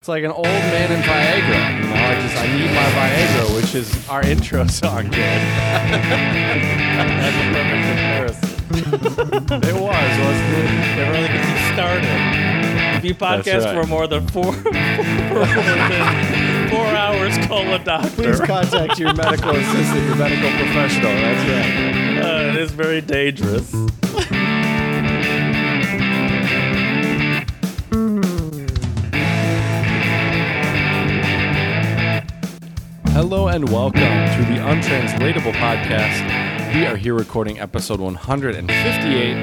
It's like an old man in Viagra. You know, I just I need my Viagra, which is our intro song, Jared. That's a perfect comparison. it was, wasn't it? It really gets you started. If you podcast right. for more than four, than four hours, call a doctor. Please contact your medical assistant, your medical professional. That's right. Uh, it is very dangerous. Hello and welcome to the Untranslatable Podcast. We are here recording episode 158,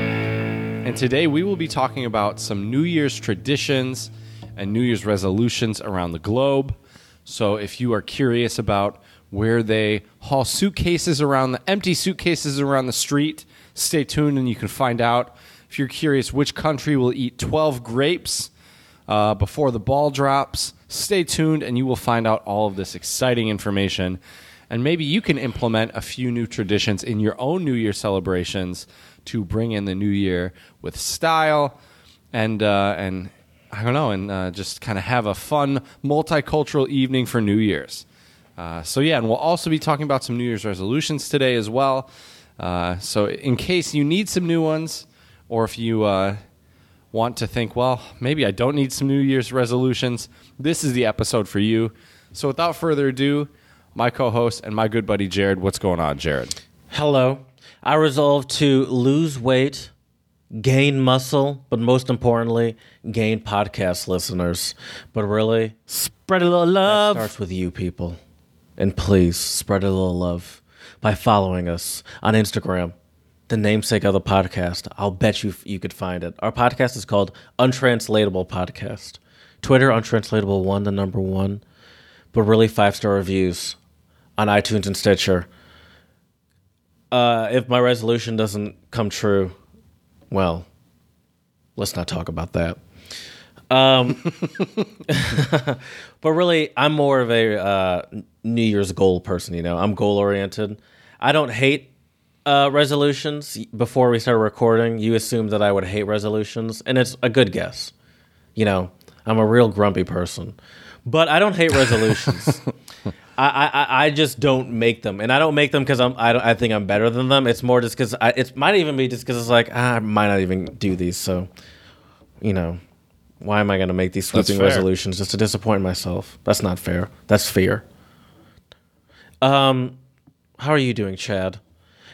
and today we will be talking about some New Year's traditions and New Year's resolutions around the globe. So if you are curious about where they haul suitcases around the empty suitcases around the street, stay tuned and you can find out. If you're curious which country will eat 12 grapes uh, before the ball drops. Stay tuned, and you will find out all of this exciting information. And maybe you can implement a few new traditions in your own New Year celebrations to bring in the new year with style and uh, and I don't know, and uh, just kind of have a fun multicultural evening for New Year's. Uh, so yeah, and we'll also be talking about some New Year's resolutions today as well. Uh, so in case you need some new ones, or if you uh, want to think, well, maybe I don't need some New Year's resolutions, this is the episode for you. So without further ado, my co-host and my good buddy Jared, what's going on, Jared? Hello. I resolved to lose weight, gain muscle, but most importantly, gain podcast listeners. But really, spread a little love. starts with you people. And please spread a little love by following us on Instagram, the namesake of the podcast. I'll bet you you could find it. Our podcast is called Untranslatable Podcast. Twitter, Untranslatable One, the number one. But really, five star reviews on iTunes and Stitcher uh, if my resolution doesn't come true, well, let's not talk about that. Um, but really, I'm more of a uh, New Year's goal person. You know, I'm goal oriented. I don't hate uh, resolutions. Before we started recording, you assumed that I would hate resolutions, and it's a good guess. You know, I'm a real grumpy person, but I don't hate resolutions. I, I, I just don't make them, and I don't make them because I'm I, don't, I think I'm better than them. It's more just because it might even be just because it's like ah, I might not even do these. So, you know, why am I going to make these sweeping resolutions just to disappoint myself? That's not fair. That's fear. Um, how are you doing, Chad?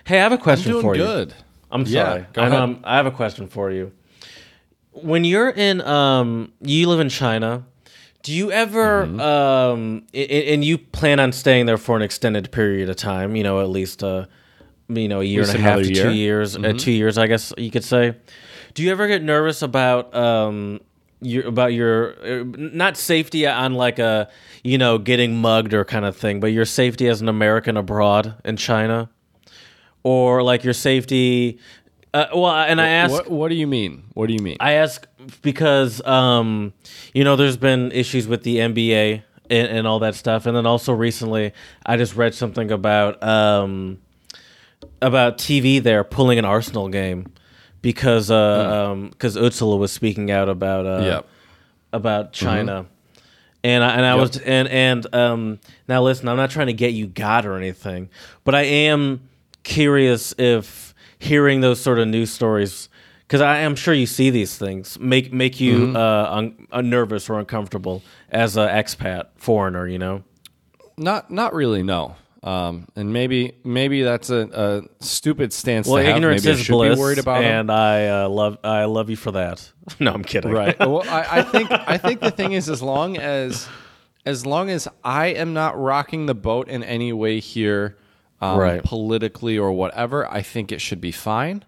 Hey, I have a question doing for you. good. I'm sorry. Yeah, go I, ahead. Um, I have a question for you. When you're in, um, you live in China. Do you ever, Mm-hmm. um, i- and you plan on staying there for an extended period of time? You know, at least, uh, you know, a year and a half to year. Mm-hmm. two years, uh, two years, I guess you could say. Do you ever get nervous about, um, your about your uh, not safety on like a you know getting mugged or kind of thing, but your safety as an American abroad in China? Or like your safety. Uh, well, and I ask, What, what do you mean? What do you mean? I ask because um, you know, there's been issues with the NBA and, and all that stuff, and then also recently, I just read something about um, about TV there pulling an Arsenal game because uh, um, because Özil was speaking out about uh, Yep. about China. And I, and I was and and um now listen, I'm not trying to get you God or anything, but I am curious if hearing those sort of news stories because I am sure you see these things make make you uh, un, uh, nervous or uncomfortable as an expat foreigner, you know. Not not really. No. Um, and maybe maybe that's a, a stupid stance Well, to have. ignorance is should bliss, be worried about and I uh, love I love you for that. no, I'm kidding. right well I, I think i think the thing is as long as as long as i am not rocking the boat in any way here um, Right. politically or whatever i think it should be fine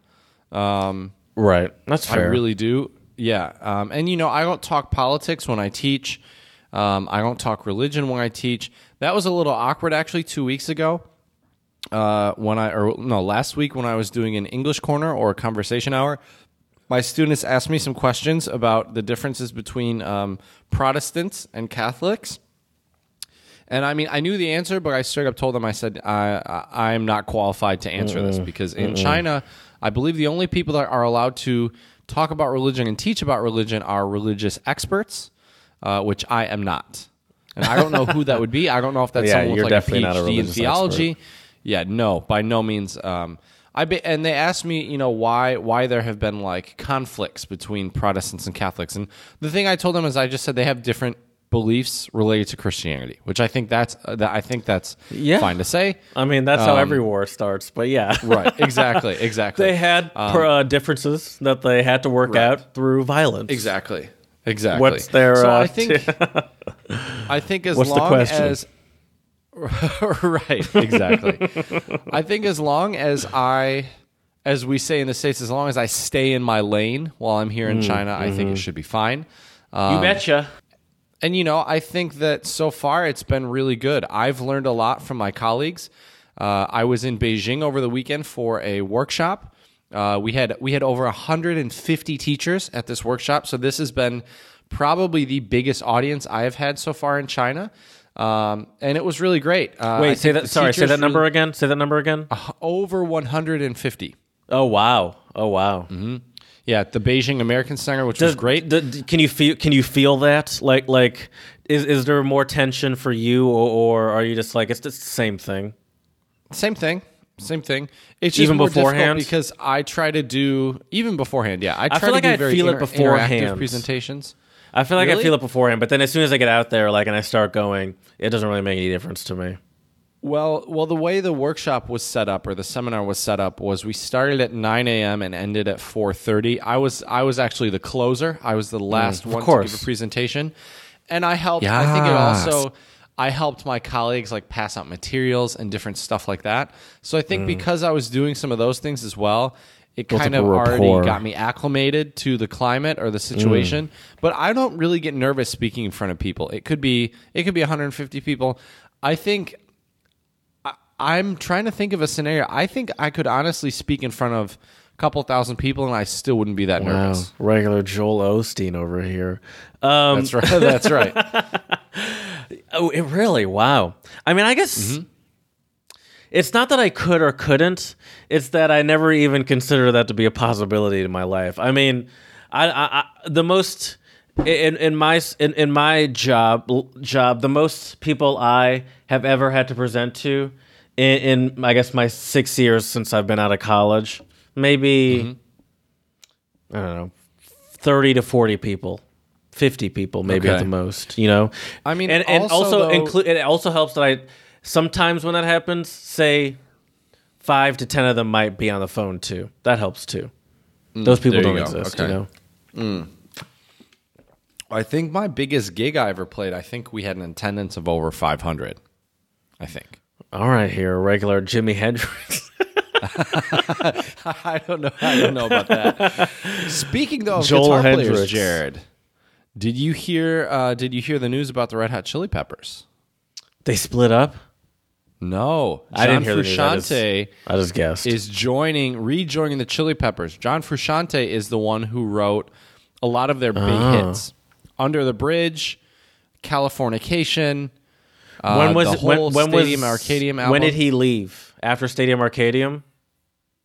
right. That's fair. i really do yeah um, and you know i don't talk politics when i teach um, i don't talk religion when i teach that was a little awkward actually two weeks ago uh, when I or no last week when I was doing an English corner or a conversation hour, my students asked me some questions about the differences between um, Protestants and Catholics. And I mean, I knew the answer, but I straight up told them, I said, I, I, I'm not qualified to answer this because in China, I believe the only people that are allowed to talk about religion and teach about religion are religious experts. uh, which I am not. And I don't know who that would be. I don't know if that's Yeah, someone with like a not a in theology. Yeah, no, by no means. Um, I be, and they asked me, you know, why why there have been like conflicts between Protestants and Catholics, and the thing I told them is I just said they have different beliefs related to Christianity, which I think that's uh, that I think that's Yeah. fine to say. I mean, that's how every war starts. But yeah, Um, Right? Exactly. Exactly. they had per- uh, differences that they had to work Right. out through violence. Exactly. Exactly. What's their, So uh, I think I think as What's long as right, exactly. I think as long as I as we say in the states as long as I stay in my lane while I'm here in Mm, China, I mm-hmm. think it should be fine. You betcha. And you know, I think that so far it's been really good. I've learned a lot from my colleagues. Uh, I was in Beijing over the weekend for a workshop. Uh, we had we had over 150 teachers at this workshop, so this has been probably the biggest audience I have had so far in China, um, and it was really great. Uh, Wait, say that. Sorry, say that number really- again. Say that number again. over 150. Oh wow. Oh wow. Yeah, the Beijing American Center, which was great. d- d- can you feel? Can you feel that? Like, like, is is there more tension for you, or, or are you just like it's just the same thing? Same thing. Same thing. It's just Even beforehand? because I try to do even beforehand. Yeah, I try feel to like do I very feel it inter- beforehand. interactive presentations. I feel like I feel it beforehand, but then as soon as I get out there, like, and I start going, it doesn't really make any difference to me. Well, well, the way the workshop was set up or the seminar was set up was we started at 9 a.m. and ended at 4:30. I was I was actually the closer. I was the last one to give a presentation, and I helped. I think it also I helped my colleagues like pass out materials and different stuff like that. So I think because I was doing some of those things as well, it Built kind of already got me acclimated to the climate or the situation. But I don't really get nervous speaking in front of people. It could be it could be 150 people. I think I'm trying to think of a scenario. I think I could honestly speak in front of a couple thousand people and I still wouldn't be that nervous. regular Joel Osteen over here. Um, That's right. That's right. Oh, it really? Wow. I mean, I guess Mm-hmm. it's not that I could or couldn't. It's that I never even considered that to be a possibility in my life. I mean, I, I, I the most in in my in, in my job job the most people I have ever had to present to in, in I guess my six years since I've been out of college, maybe Mm-hmm. I don't know, thirty to forty people. 50 people maybe at the most you know I mean, and, and also, include it also helps that I sometimes when that happens, say five to ten of them might be on the phone too. That helps too. Those people Mm, don't go. exist, Okay. you know. I think my biggest gig I ever played, I think we had an attendance of over 500. I think. All right, here, regular Jimi Hendrix. I don't know. I don't know about that. Speaking though of Joel guitar players, Jared, did you hear? Uh, did you hear the news about the Red Hot Chili Peppers? they split up. No, John I didn't hear the news. I just- Frusciante I just guessed. is joining, rejoining the Chili Peppers. John Frusciante is the one who wrote a lot of their big Ah. hits: "Under the Bridge," "Californication." Uh, when was it? When, when Stadium was Arcadium album? When did he leave? After Stadium Arcadium?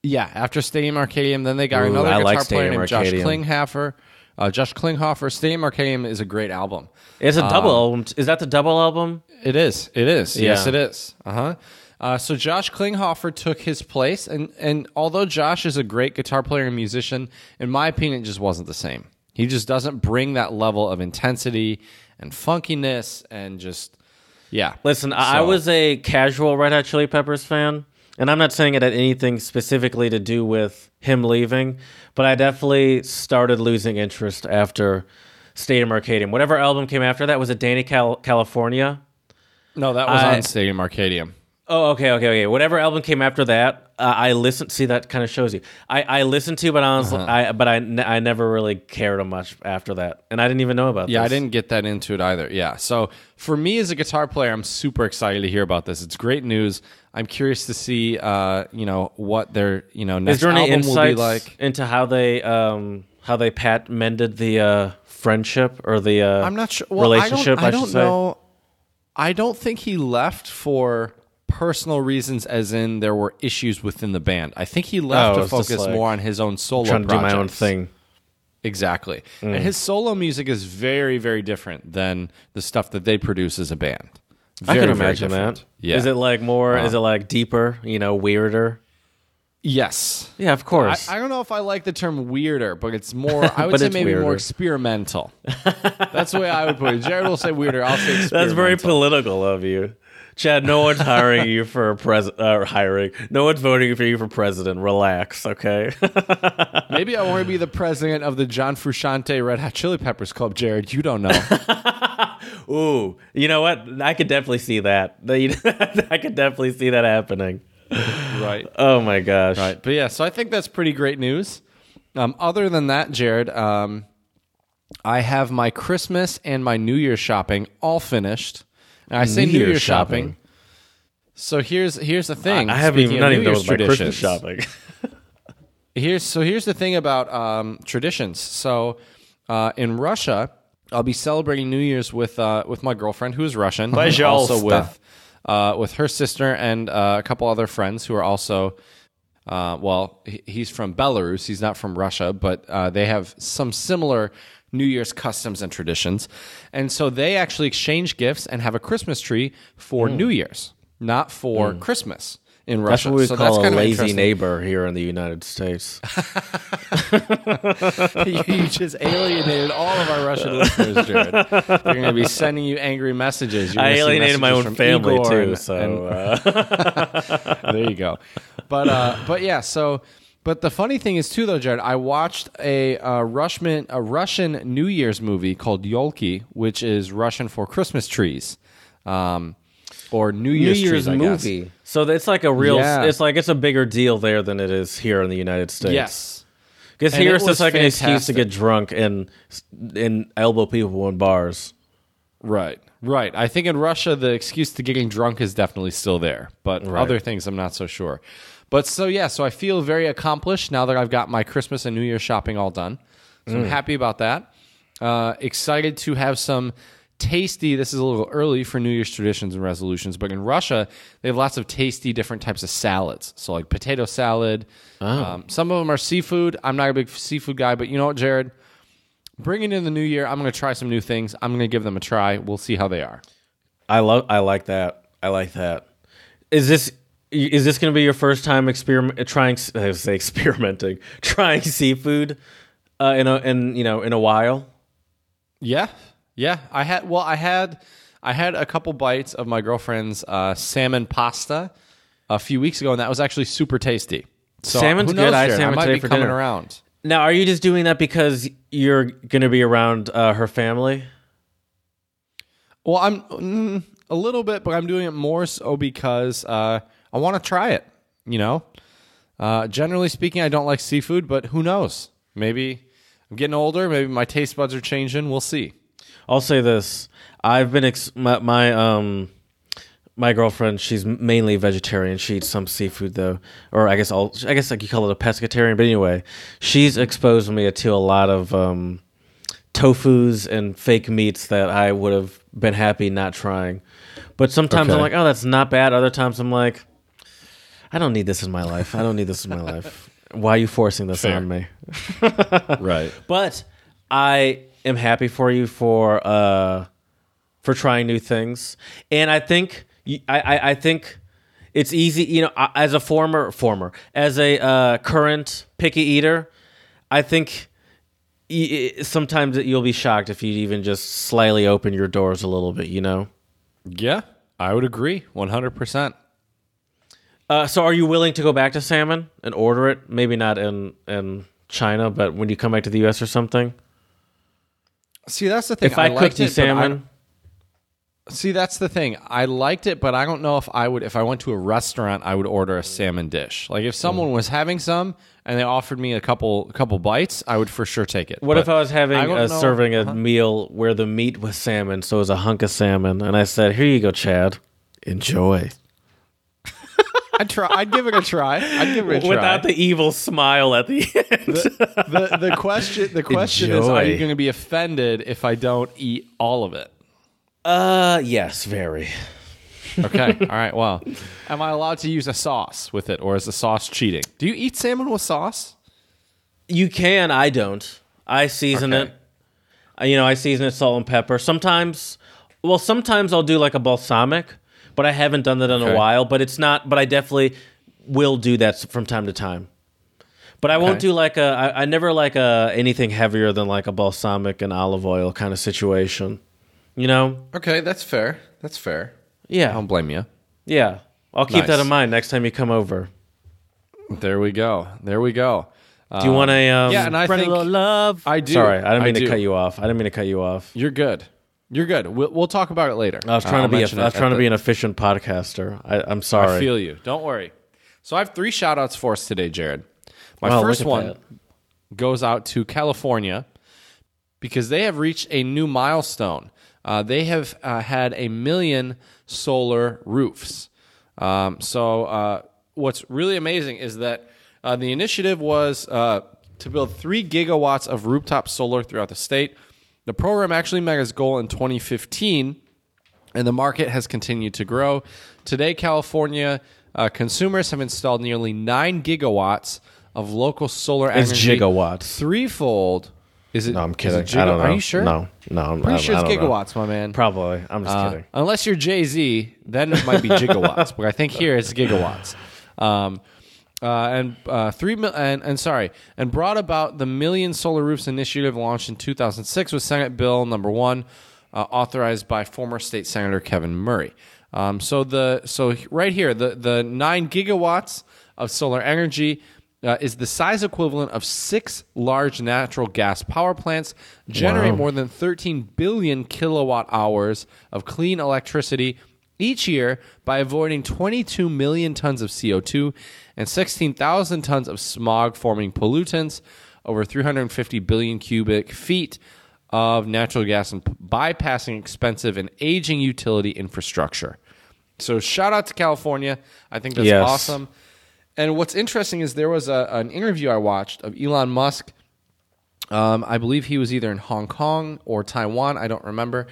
Yeah, after Stadium Arcadium, then they got Ooh, another I guitar like player named Josh Arcadium. Klinghoffer. Uh, Josh Klinghoffer. Stadium Arcadium is a great album. It's a double album. Is that the double album? It is. It is. Yes, it is. Uh-huh. Uh So Josh Klinghoffer took his place, and and although Josh is a great guitar player and musician, in my opinion, it just wasn't the same. He just doesn't bring that level of intensity and funkiness and just yeah. Listen, I I was a casual Red Hot Chili Peppers fan, and I'm not saying it had anything specifically to do with him leaving, but I definitely started losing interest after Stadium Arcadium. Whatever album came after that was it Dani Cal- California. no, that was I- on Stadium Arcadium. Oh, okay, okay, okay. Whatever album came after that, uh, I listened. See, that kind of shows you. I, I listened to, but honestly, Uh-huh. I but I, I never really cared much after that, and I didn't even know about. Yeah, I didn't get that into it either. Yeah. So for me as a guitar player, I'm super excited to hear about this. It's great news. I'm curious to see, uh, you know, what their, you know, next Is there any album will be like. into how they um how they pat mended the uh, friendship or the uh, I'm not sure. Well, relationship? I don't, I should don't know. I don't think he left for personal reasons, as in there were issues within the band. I think he left Oh, to focus like more on his own solo trying to do my own thing. Exactly. And mm. his solo music is very, very different than the stuff that they produce as a band. I can imagine that. Yeah. Is it like more? is uh-huh. it like deeper? You know, weirder? yes. Yeah, of course. I don't know if I like the term weirder, but it's more, I would say maybe more experimental. That's the way I would put it. Jared will say weirder. I'll say experimental. That's very political of you. Chad, no one's hiring you for pres uh, hiring. No one's voting for you for president. Relax, okay? Maybe I want to be the president of the John Frusciante Red Hot Chili Peppers Club, Jared. You don't know. Ooh, you know what? I could definitely see that. I could definitely see that happening. right. Oh my gosh. Right. But yeah, so I think that's pretty great news. Um, other than that, Jared, um, I have my Christmas and my New Year's shopping all finished. I say New, Year Year's shopping. shopping. So here's here's the thing. I, I haven't even not even done my Christmas shopping. here's so here's the thing about um, traditions. So uh, in Russia, I'll be celebrating New Year's with uh, with my girlfriend who is Russian, but also with uh, with her sister and uh, a couple other friends who are also. Uh, well, he's from Belarus. He's not from Russia, but uh, they have some similar New Year's customs and traditions, and so they actually exchange gifts and have a Christmas tree for New Year's, not for Christmas in Russia. That's what we so call a kind of lazy neighbor here in the United States. you just alienated all of our Russian listeners, Jared. They're going to be sending you angry messages. You're I alienated my own family Igor too, and- so and- uh, there you go. But uh, but yeah, so but the funny thing is too, though, Jared, I watched a uh, Russian a Russian New Year's movie called Yolki, which is Russian for Christmas trees, um, or New New Year's, Year's trees, I guess. movie. So it's like a real. Yeah. It's like it's a bigger deal there than it is here in the United States. Yes. because And here it's just like an excuse to get drunk and and elbow people in bars. Right, right. I think in Russia the excuse to getting drunk is definitely still there, but other things I'm not so sure. But so yeah, so I feel very accomplished now that I've got my Christmas and New Year shopping all done. So I'm happy about that. Uh, excited to have some tasty. This is a little early for New Year's traditions and resolutions, but in Russia they have lots of tasty different types of salads. So like potato salad. Um, some of them are seafood. I'm not a big seafood guy, but you know what, Jared? Bringing in the new year, I'm going to try some new things. I'm going to give them a try. We'll see how they are. I love. I like that. I like that. Is this is this going to be your first time experiment trying? I would say experimenting, trying seafood uh, in a in you know in a while. Yeah, yeah. I had well, I had I had a couple bites of my girlfriend's uh, salmon pasta a few weeks ago, and that was actually super tasty. So Salmon's good. I salmon might be coming dinner. around. Now, are you just doing that because you're going to be around uh, her family? Well, I'm mm, a little bit, but I'm doing it more so because uh, I want to try it. You know, uh, generally speaking, I don't like seafood, but who knows? Maybe I'm getting older. Maybe my taste buds are changing. We'll see. I'll say this: I've been ex- my, my um my girlfriend. She's mainly vegetarian. She eats some seafood though, or I guess all. I guess like you call it a pescatarian. But anyway, she's exposed me to a lot of um, tofu's and fake meats that I would have been happy not trying. But sometimes I'm like, oh, that's not bad. Other times I'm like, I don't need this in my life. I don't need this in my life. Why are you forcing this Fair. on me? Right. But I am happy for you for uh for trying new things, and I think i i think it's easy. You know, as a former former as a uh, current picky eater, I think. Sometimes you'll be shocked if you even just slightly open your doors a little bit, you know. Yeah, I would agree 100%. Uh, so, are you willing to go back to salmon and order it? Maybe not in in China, but when you come back to the U.S. or something. See, that's the thing. If I, liked cooked you I- salmon, See, that's the thing. I liked it, but I don't know if I would. If I went to a restaurant, I would order a salmon dish. Like if someone was having some and they offered me a couple couple bites, I would for sure take it. What But if I was having I a know- serving a meal where the meat was salmon, so it was a hunk of salmon, and I said, "Here you go, Chad, enjoy." I'd try. I'd give it a try. I'd give it a try. Without the evil smile at the end. the, the question the question is: Are you going to be offended if I don't eat all of it? uh, yes, very. Okay. all right. Well, am I allowed to use a sauce with it, or is the sauce cheating? Do you eat salmon with sauce? You can. I don't. I season Okay. it. Uh, You know, I season it salt and pepper. Sometimes, well, sometimes I'll do like a balsamic, but I haven't done that in Okay. a while. But it's not. But I definitely will do that from time to time. But I won't do like a. I, I never like a anything heavier than like a balsamic and olive oil kind of situation. You know? Okay, that's fair. That's fair. Yeah. I don't blame you. yeah. I'll keep that in mind next time you come over. There we go. There we go. Do you want a um, yeah, and I think- love? I do. Sorry, I didn't I mean do. to cut you off. I didn't mean to cut you off. You're good. You're good. We'll, we'll talk about it later. I was trying to be. A, I was trying to the- be an efficient podcaster. I, I'm sorry. I feel you. Don't worry. So I have three shout outs for us today, Jared. My Wow, first one that. goes out to California because they have reached a new milestone. Uh, they have uh, had a million solar roofs. Um, so, uh, what's really amazing is that uh, the initiative was uh, to build three gigawatts of rooftop solar throughout the state. The program actually met its goal in 2015 and the market has continued to grow. Today, California uh, consumers have installed nearly nine gigawatts of local solar It's energy. gigawatts. Thrifold. Is it? No, I'm kidding. giga- I don't know. Are you sure? No, no, I'm Pretty I, sure it's don't know. gigawatts, my man. Probably. I'm just Uh, kidding. unless you're Jay Z, then it might be gigawatts. but I think here it's gigawatts. Um, uh, and uh, three mil- and, and sorry, and brought about the Million Solar Roofs Initiative, launched in 2006 with Senate Bill Number One, uh, authorized by former State Senator Kevin Murray. Um, so the so right here, the the nine gigawatts of solar energy. Uh, is the size equivalent of six large natural gas power plants, generate more than 13 billion kilowatt hours of clean electricity each year by avoiding 22 million tons of CO2 and 16,000 tons of smog forming pollutants, over 350 billion cubic feet of natural gas, and bypassing expensive and aging utility infrastructure. So, shout out to California. I think that's Yes. awesome. And what's interesting is there was a, an interview I watched of Elon Musk um, I believe he was either in Hong Kong or Taiwan. I don't remember.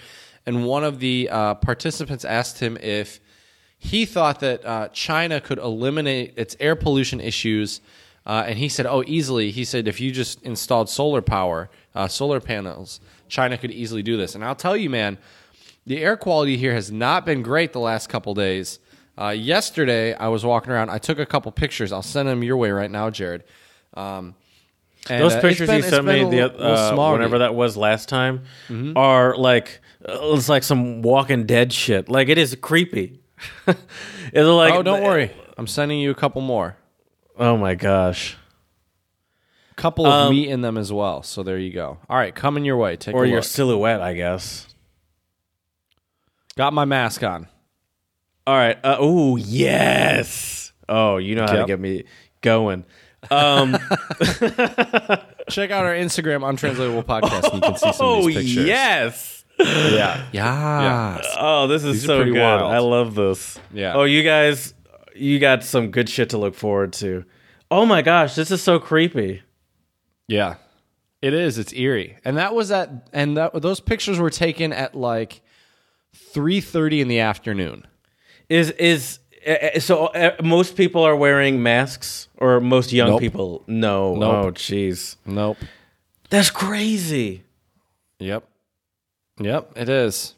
And one of the uh, participants asked him if he thought that uh, China could eliminate its air pollution issues. Uh, and he said, "Oh, easily." He said, "If you just installed solar power, uh, solar panels, China could easily do this." And I'll tell you, man, the air quality here has not been great the last couple days. Uh, yesterday, I was walking around. I took a couple pictures. I'll send them your way right now, Jared. Um, and, Those uh, pictures been- you sent me, the, whenever that was last time, are like it's like some Walking Dead shit. Like it is creepy. it's like oh, don't worry. I'm sending you a couple more. Oh my gosh. couple of Um, meat in them as well. So there you go. All right, coming your way. Take Or your silhouette, I guess. Got my mask on. All right. Uh, oh yes. Oh, you know how to get me going. Um, Check out our Instagram untranslatable podcast, and you can see some oh of these pictures. yes. Yeah, yeah. Oh, this is These so good. wild. I love this. Yeah. Oh, you guys, you got some good shit to look forward to. Oh my gosh, this is so creepy. Yeah, it is. It's eerie, and that was at and that those pictures were taken at like three thirty in the afternoon. Is is uh, uh, so? Uh, most people are wearing masks, or most young Nope. people? No. Nope. Oh, jeez, Nope. that's crazy. Yep. Yep. It is.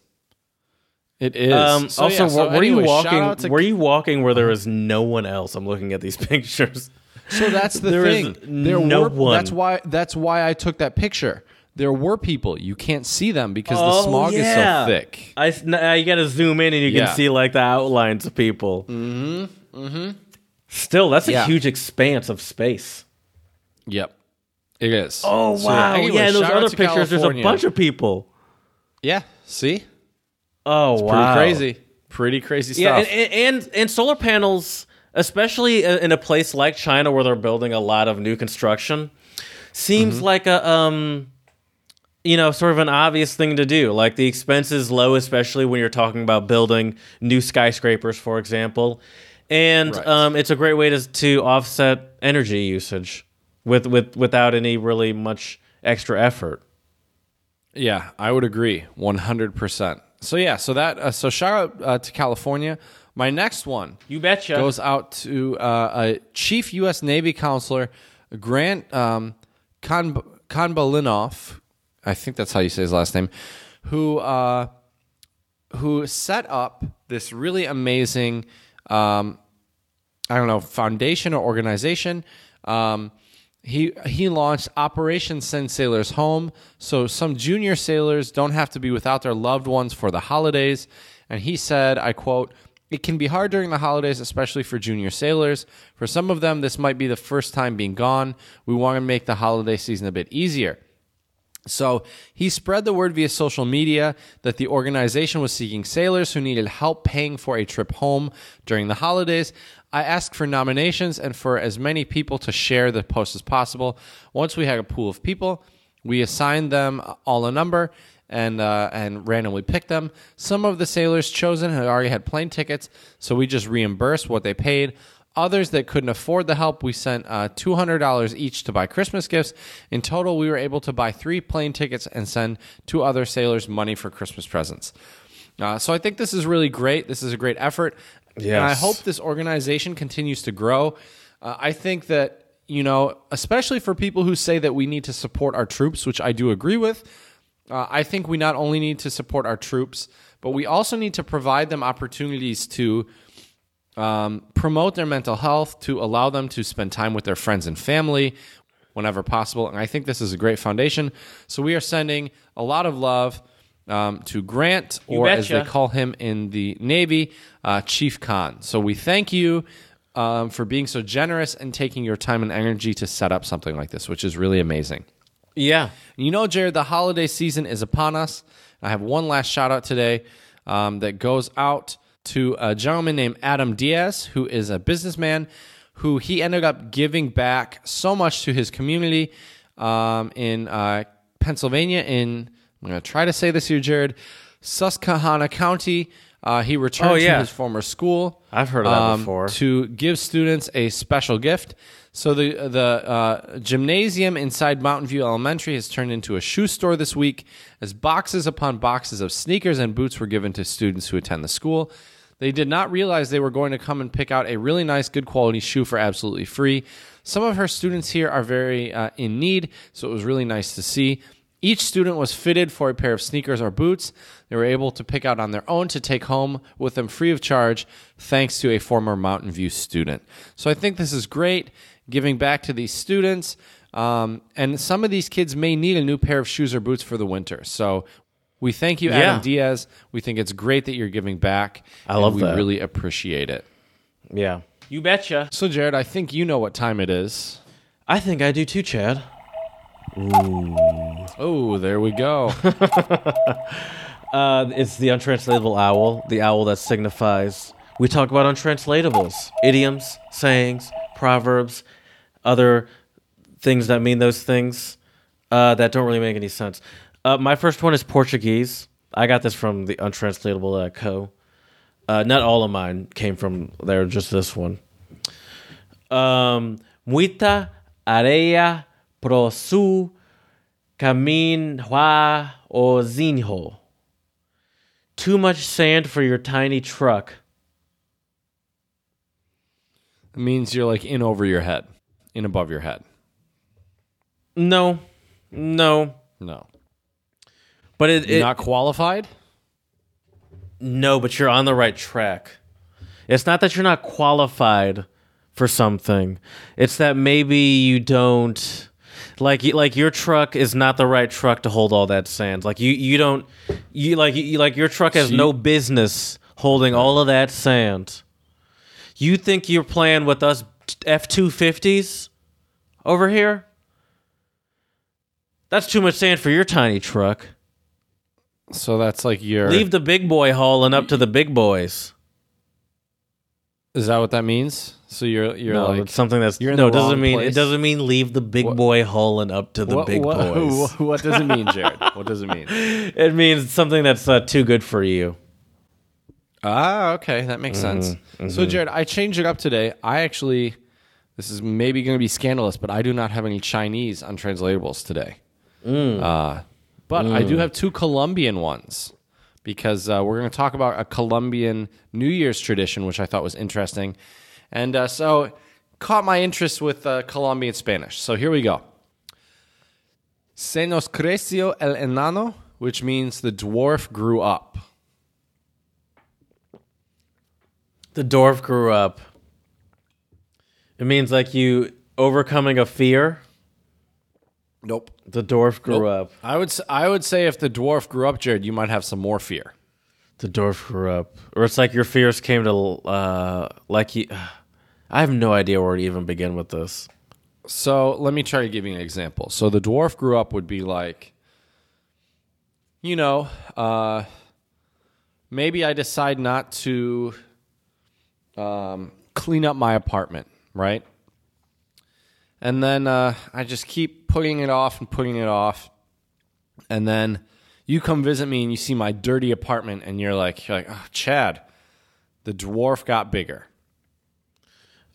It is. Um, So, also, yeah, so were, were you walking? Were you walking where there was no one else? I'm looking at these pictures. So that's the There is thing. There no were, one. That's why. That's why I took that picture. There were people. You can't see them because the Oh, smog is so thick. I you got to zoom in and you can see like the outlines of people. Mm-hmm. Mm-hmm. Still, that's a Yeah. huge expanse of space. Yep. It is. Oh So, wow! anyway, yeah, those other pictures, there's a bunch of people. Yeah. See. Oh Pretty wow! crazy. Pretty crazy Yeah, stuff. and, and and solar panels, especially in a place like China where they're building a lot of new construction, seems Mm-hmm. like a um, you know, sort of an obvious thing to do. Like the expense is low, especially when you're talking about building new skyscrapers, for example, and Right. um, it's a great way to to offset energy usage with with without any really much extra effort. Yeah, I would agree, one hundred percent. So yeah, so that uh, so shout out uh, to California. My next one You betcha. goes out to uh, a chief U.S. Navy counselor, Grant um, Konbalinov, I think that's how you say his last name, who uh, who set up this really amazing, um, I don't know, foundation or organization. Um, he he launched Operation Send Sailors Home, so some junior sailors don't have to be without their loved ones for the holidays. And he said, I quote. It can be hard during the holidays, especially for junior sailors. For some of them, this might be the first time being gone. We want to make the holiday season a bit easier. So he spread the word via social media that the organization was seeking sailors who needed help paying for a trip home during the holidays. I asked for nominations and for as many people to share the post as possible. Once we had a pool of people, we assigned them all a number and uh, and randomly picked them. Some of the sailors chosen had already had plane tickets, so we just reimbursed what they paid. Others that couldn't afford the help, we sent uh, $200 each to buy Christmas gifts. In total, we were able to buy three plane tickets and send two other sailors money for Christmas presents. Uh, so I think this is really great. This is a great effort. And I hope this organization continues to grow. Uh, I think that, you know, especially for people who say that we need to support our troops, which I do agree with, uh, I think we not only need to support our troops, but we also need to provide them opportunities to um, promote their mental health, to allow them to spend time with their friends and family whenever possible. And I think this is a great foundation. So we are sending a lot of love um, to Grant, or as they call him in the Navy, uh, Chief Khan. So we thank you. Um, for being so generous and taking your time and energy to set up something like this, which is really amazing. Yeah. You know, Jared, the holiday season is upon us. I have one last shout out today um, that goes out to a gentleman named Adam Diaz, who is a businessman who he ended up giving back so much to his community um, in uh, Pennsylvania. In I'm going to try to say this here, Jared, Susquehanna County. Uh, he returned Oh, yeah. to his former school. I've heard of that um, before. To give students a special gift. So the the uh, gymnasium inside Mountain View Elementary has turned into a shoe store this week, as boxes upon boxes of sneakers and boots were given to students who attend the school. They did not realize they were going to come and pick out a really nice, good quality shoe for absolutely free. Some of her students here are very uh, in need, so it was really nice to see. Each student was fitted for a pair of sneakers or boots. They were able to pick out on their own to take home with them free of charge, thanks to a former Mountain View student. So I think this is great, giving back to these students. Um, and some of these kids may need a new pair of shoes or boots for the winter. So we thank you, Adam Yeah. Diaz. We think it's great that you're giving back. I and love we that. really appreciate it. Yeah. You betcha. So, Jared, I think you know what time it is. I think I do too, Chad. Oh, there we go. Uh, it's the untranslatable owl, the owl that signifies. We talk about untranslatables, idioms, sayings, proverbs, other things that mean those things uh, that don't really make any sense. Uh, my first one is Portuguese. I got this from the untranslatable co. Uh, not all of mine came from there, just this one. Um, muita areia pro su caminho ozinho. Too much sand for your tiny truck. it means you're like in over your head, in above your head. No, no, No. but it, it not qualified? no, but you're on the right track. It's not that you're not qualified for something. It's that maybe you don't like like your truck is not the right truck to hold all that sand. Like you you don't you like you like your truck has no business holding all of that sand. You think you're playing with us F two fifties over here? That's too much sand for your tiny truck. So that's like your. Leave the big boy hauling up to the big boys. Is that what that means? So you're you're no, like it's something that's you're in no. the doesn't wrong mean place. it doesn't mean leave the big What- boy hauling up to the what, big what, boys. What does it mean, Jared? what does it mean? It means something that's uh, too good for you. Ah, okay, that makes sense. So, Jared, I changed it up today. I actually, this is maybe going to be scandalous, but I do not have any Chinese untranslatables today. Uh, but I do have two Colombian ones because uh, we're going to talk about a Colombian New Year's tradition, which I thought was interesting, and uh, so caught my interest with uh, Colombian Spanish. So here we go. Se nos creció el enano, which means the dwarf grew up. The dwarf grew up. It means like you overcoming a fear. Nope. The dwarf grew up. I would I would say if the dwarf grew up, Jared, you might have some more fear. The dwarf grew up, or it's like your fears came to uh, like you. I have no idea where to even begin with this. So let me try to give you an example. So the dwarf grew up would be like, you know, uh, maybe I decide not to um, clean up my apartment, right? And then uh, I just keep putting it off and putting it off, and then you come visit me and you see my dirty apartment, and you're like, you're like, oh, Chad, the dwarf got bigger.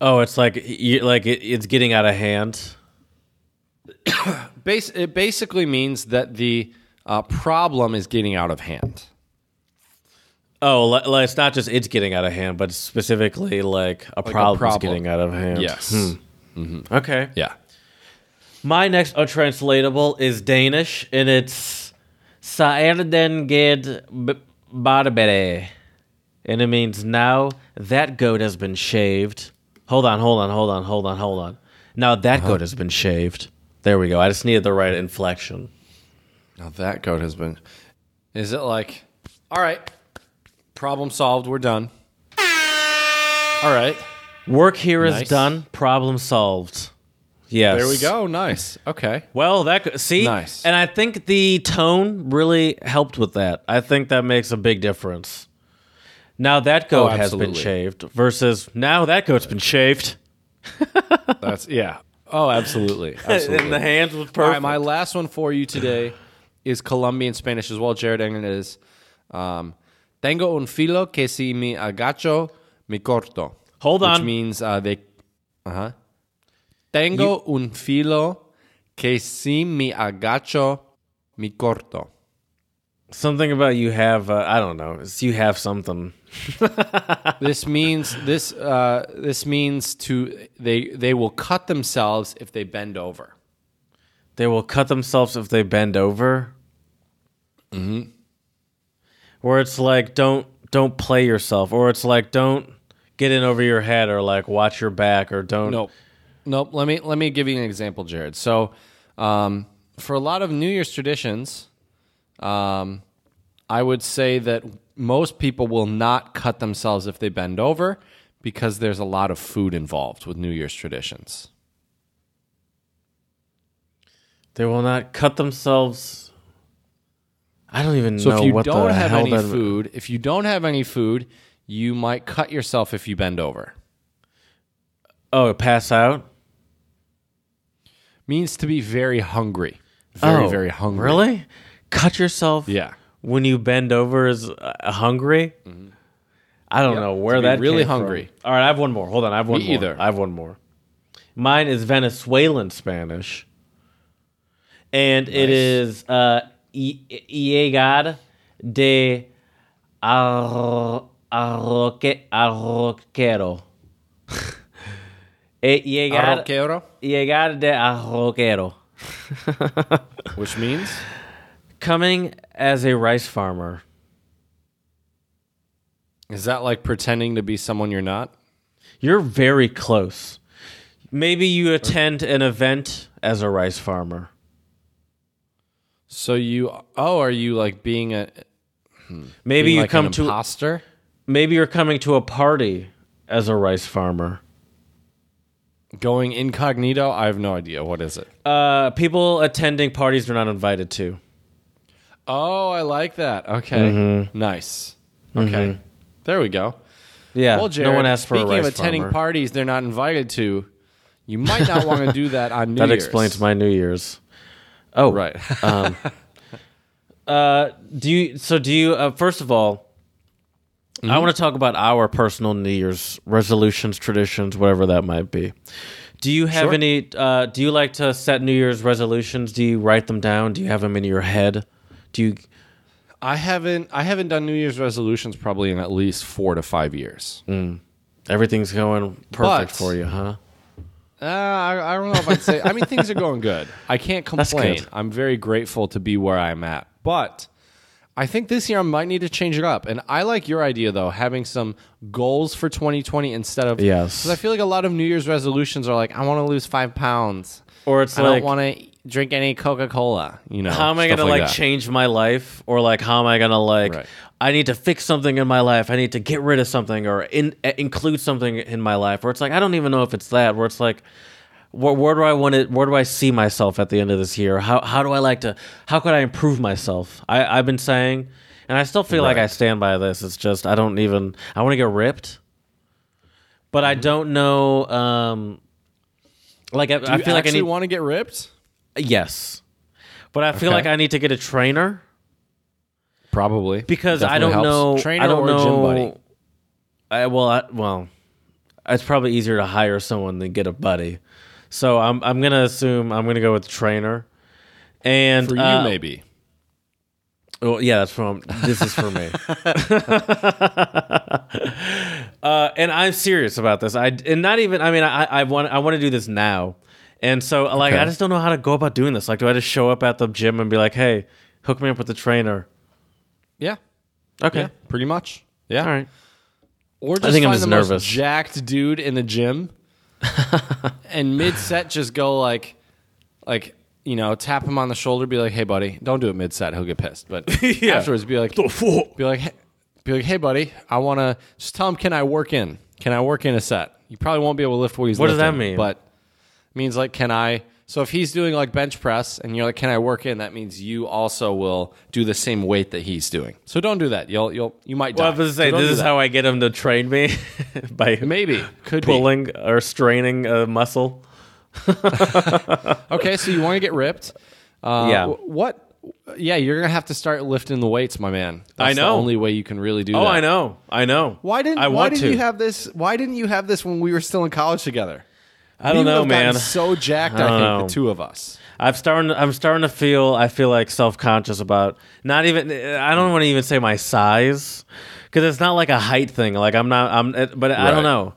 Oh, it's like you, like it, it's getting out of hand. Bas- it basically means that the uh, problem is getting out of hand. Oh, li- like it's not just it's getting out of hand, but specifically like a problem's problem. getting out of hand. Yes. Okay. Yeah. My next untranslatable is Danish, and it's Saerden ged barbere. And it means now that goat has been shaved. Hold on, hold on, hold on, hold on, hold on. Now that uh-huh. goat has been shaved. There we go. I just needed the right inflection. Now that goat has been. Is it like, all right, problem solved, we're done? All right. Work here is Nice. done. Problem solved. Yes. There we go. Nice. Okay. Well, that go- see, Nice. and I think the tone really helped with that. I think that makes a big difference. Now that goat has been shaved versus now that goat's been shaved. That's, yeah. Oh, absolutely. Absolutely. And the hands was perfect. right, my last one for you today is Colombian Spanish as well, Jared, it is um, Tengo un filo que si me agacho, me corto. Hold on. which means uh, they. Uh huh. Tengo un filo que si me agacho, me corto. Something about you have uh, I don't know. It's you have something. This means this. Uh, this means to they they will cut themselves if they bend over. They will cut themselves if they bend over. Mm-hmm. Where it's like don't don't play yourself, or it's like don't get in over your head, or like watch your back, or don't. Nope. Nope. Let me let me give you an example, Jared. So, um, for a lot of New Year's traditions, um, I would say that most people will not cut themselves if they bend over because there's a lot of food involved with New Year's traditions. They will not cut themselves. I don't even So know if you what don't have any that- food, if you don't have any food, you might cut yourself if you bend over. Oh, pass out. Means to be very hungry. Very oh, very hungry. Really? Cut yourself? Yeah. When you bend over is uh, hungry? I don't Yep, know where that really came from. hungry. All right, I have one more. Hold on, I have one Me more. either. I have one more. Mine is Venezuelan Spanish, and it Nice. is uh, de arro- arroque- arroquero. Eh, llegar, Arroquero, llegar de arroquero. which means Coming as a rice farmer. is that like pretending to be someone you're not? You're very close. Maybe you attend an event as a rice farmer. So you oh, are you like being a Maybe being you like come to imposter? maybe you're coming to a party as a rice farmer. Going incognito? I have no idea. What is it? Uh, people attending parties they're not invited to. Oh, I like that. Okay. Mm-hmm. Nice. Okay. There we go. Yeah, Well, Jared, no one asked for a speaking rice of attending farmer. parties they're not invited to, you might not want to do that on New that Year's. That explains my New Year's. Oh, Right. Uh, do you? So do you? Uh, first of all, Mm-hmm. I want to talk about our personal New Year's resolutions, traditions, whatever that might be. Do you have Sure. any? Uh, do you like to set New Year's resolutions? Do you write them down? Do you have them in your head? Do you? I haven't I haven't done New Year's resolutions probably in at least four to five years. Everything's going perfect But- for you, huh? Uh, I, I don't know if I'd say. I mean, things are going good. I can't complain. I'm very grateful to be where I'm at. But I think this year I might need to change it up. And I like your idea though, having some goals for 2020 instead of Yes. Because I feel like a lot of New Year's resolutions are like, I want to lose five pounds, Or it's like I like, don't want to drink any Coca Cola. You know, how am I stuff gonna like, that. change my life, or like how am I gonna like? Right. I need to fix something in my life. I need to get rid of something or in, uh, include something in my life. Where it's like I don't even know if it's that. Where it's like, where, where do I want it? Where do I see myself at the end of this year? How how do I like to? How could I improve myself? I I've been saying, and I still feel like I stand by this. It's just I don't even. I want to get ripped, but Mm-hmm. I don't know. Um, like I, Do I you feel like I need. want to get ripped. yes, but I feel Okay. like I need to get a trainer Probably because I don't helps. know. Trainer I don't or know. gym buddy. I, well, I, well, it's probably easier to hire someone than get a buddy. So I'm I'm gonna assume I'm gonna go with trainer. And for you, uh, maybe. Well, yeah, that's from. This is for me. uh, and I'm serious about this. I and not even. I mean, I I want I want to do this now, and so like Okay. I just don't know how to go about doing this. Like, do I just show up at the gym and be like, "Hey, hook me up with the trainer"? Yeah. Okay, Yeah. Pretty much. Yeah. all right. Or just think I'm find just the nervous. most jacked dude in the gym, and mid set just go like, like you know, tap him on the shoulder, be like, "Hey, buddy, don't do it mid set; he'll get pissed." But Yeah. afterwards, be like, be like, hey, be like, "Hey, buddy, I want to just tell him, can I work in? Can I work in a set? You probably won't be able to lift what he's What does that mean? But means like, can I? So if he's doing like bench press, and you're like, "Can I work in?" That means you also will do the same weight that he's doing. So don't do that. You'll you'll you might die. Well, I was say So this is that. how I get him to train me by maybe could be. pulling or straining a muscle. Okay, so you want to get ripped? Uh, Yeah. What? Yeah, you're gonna have to start lifting the weights, my man. I That's know. The only way you can really do Oh, that. I know, I know. Why didn't I Why want didn't to? you have this? Why didn't you have this when we were still in college together? I don't We know, man. So jacked, I, don't think know. the two of us. I'm starting. I'm starting to feel. I feel like self conscious about not even. I don't want to even say my size because it's not like a height thing. Like I'm not. I'm. But I don't know.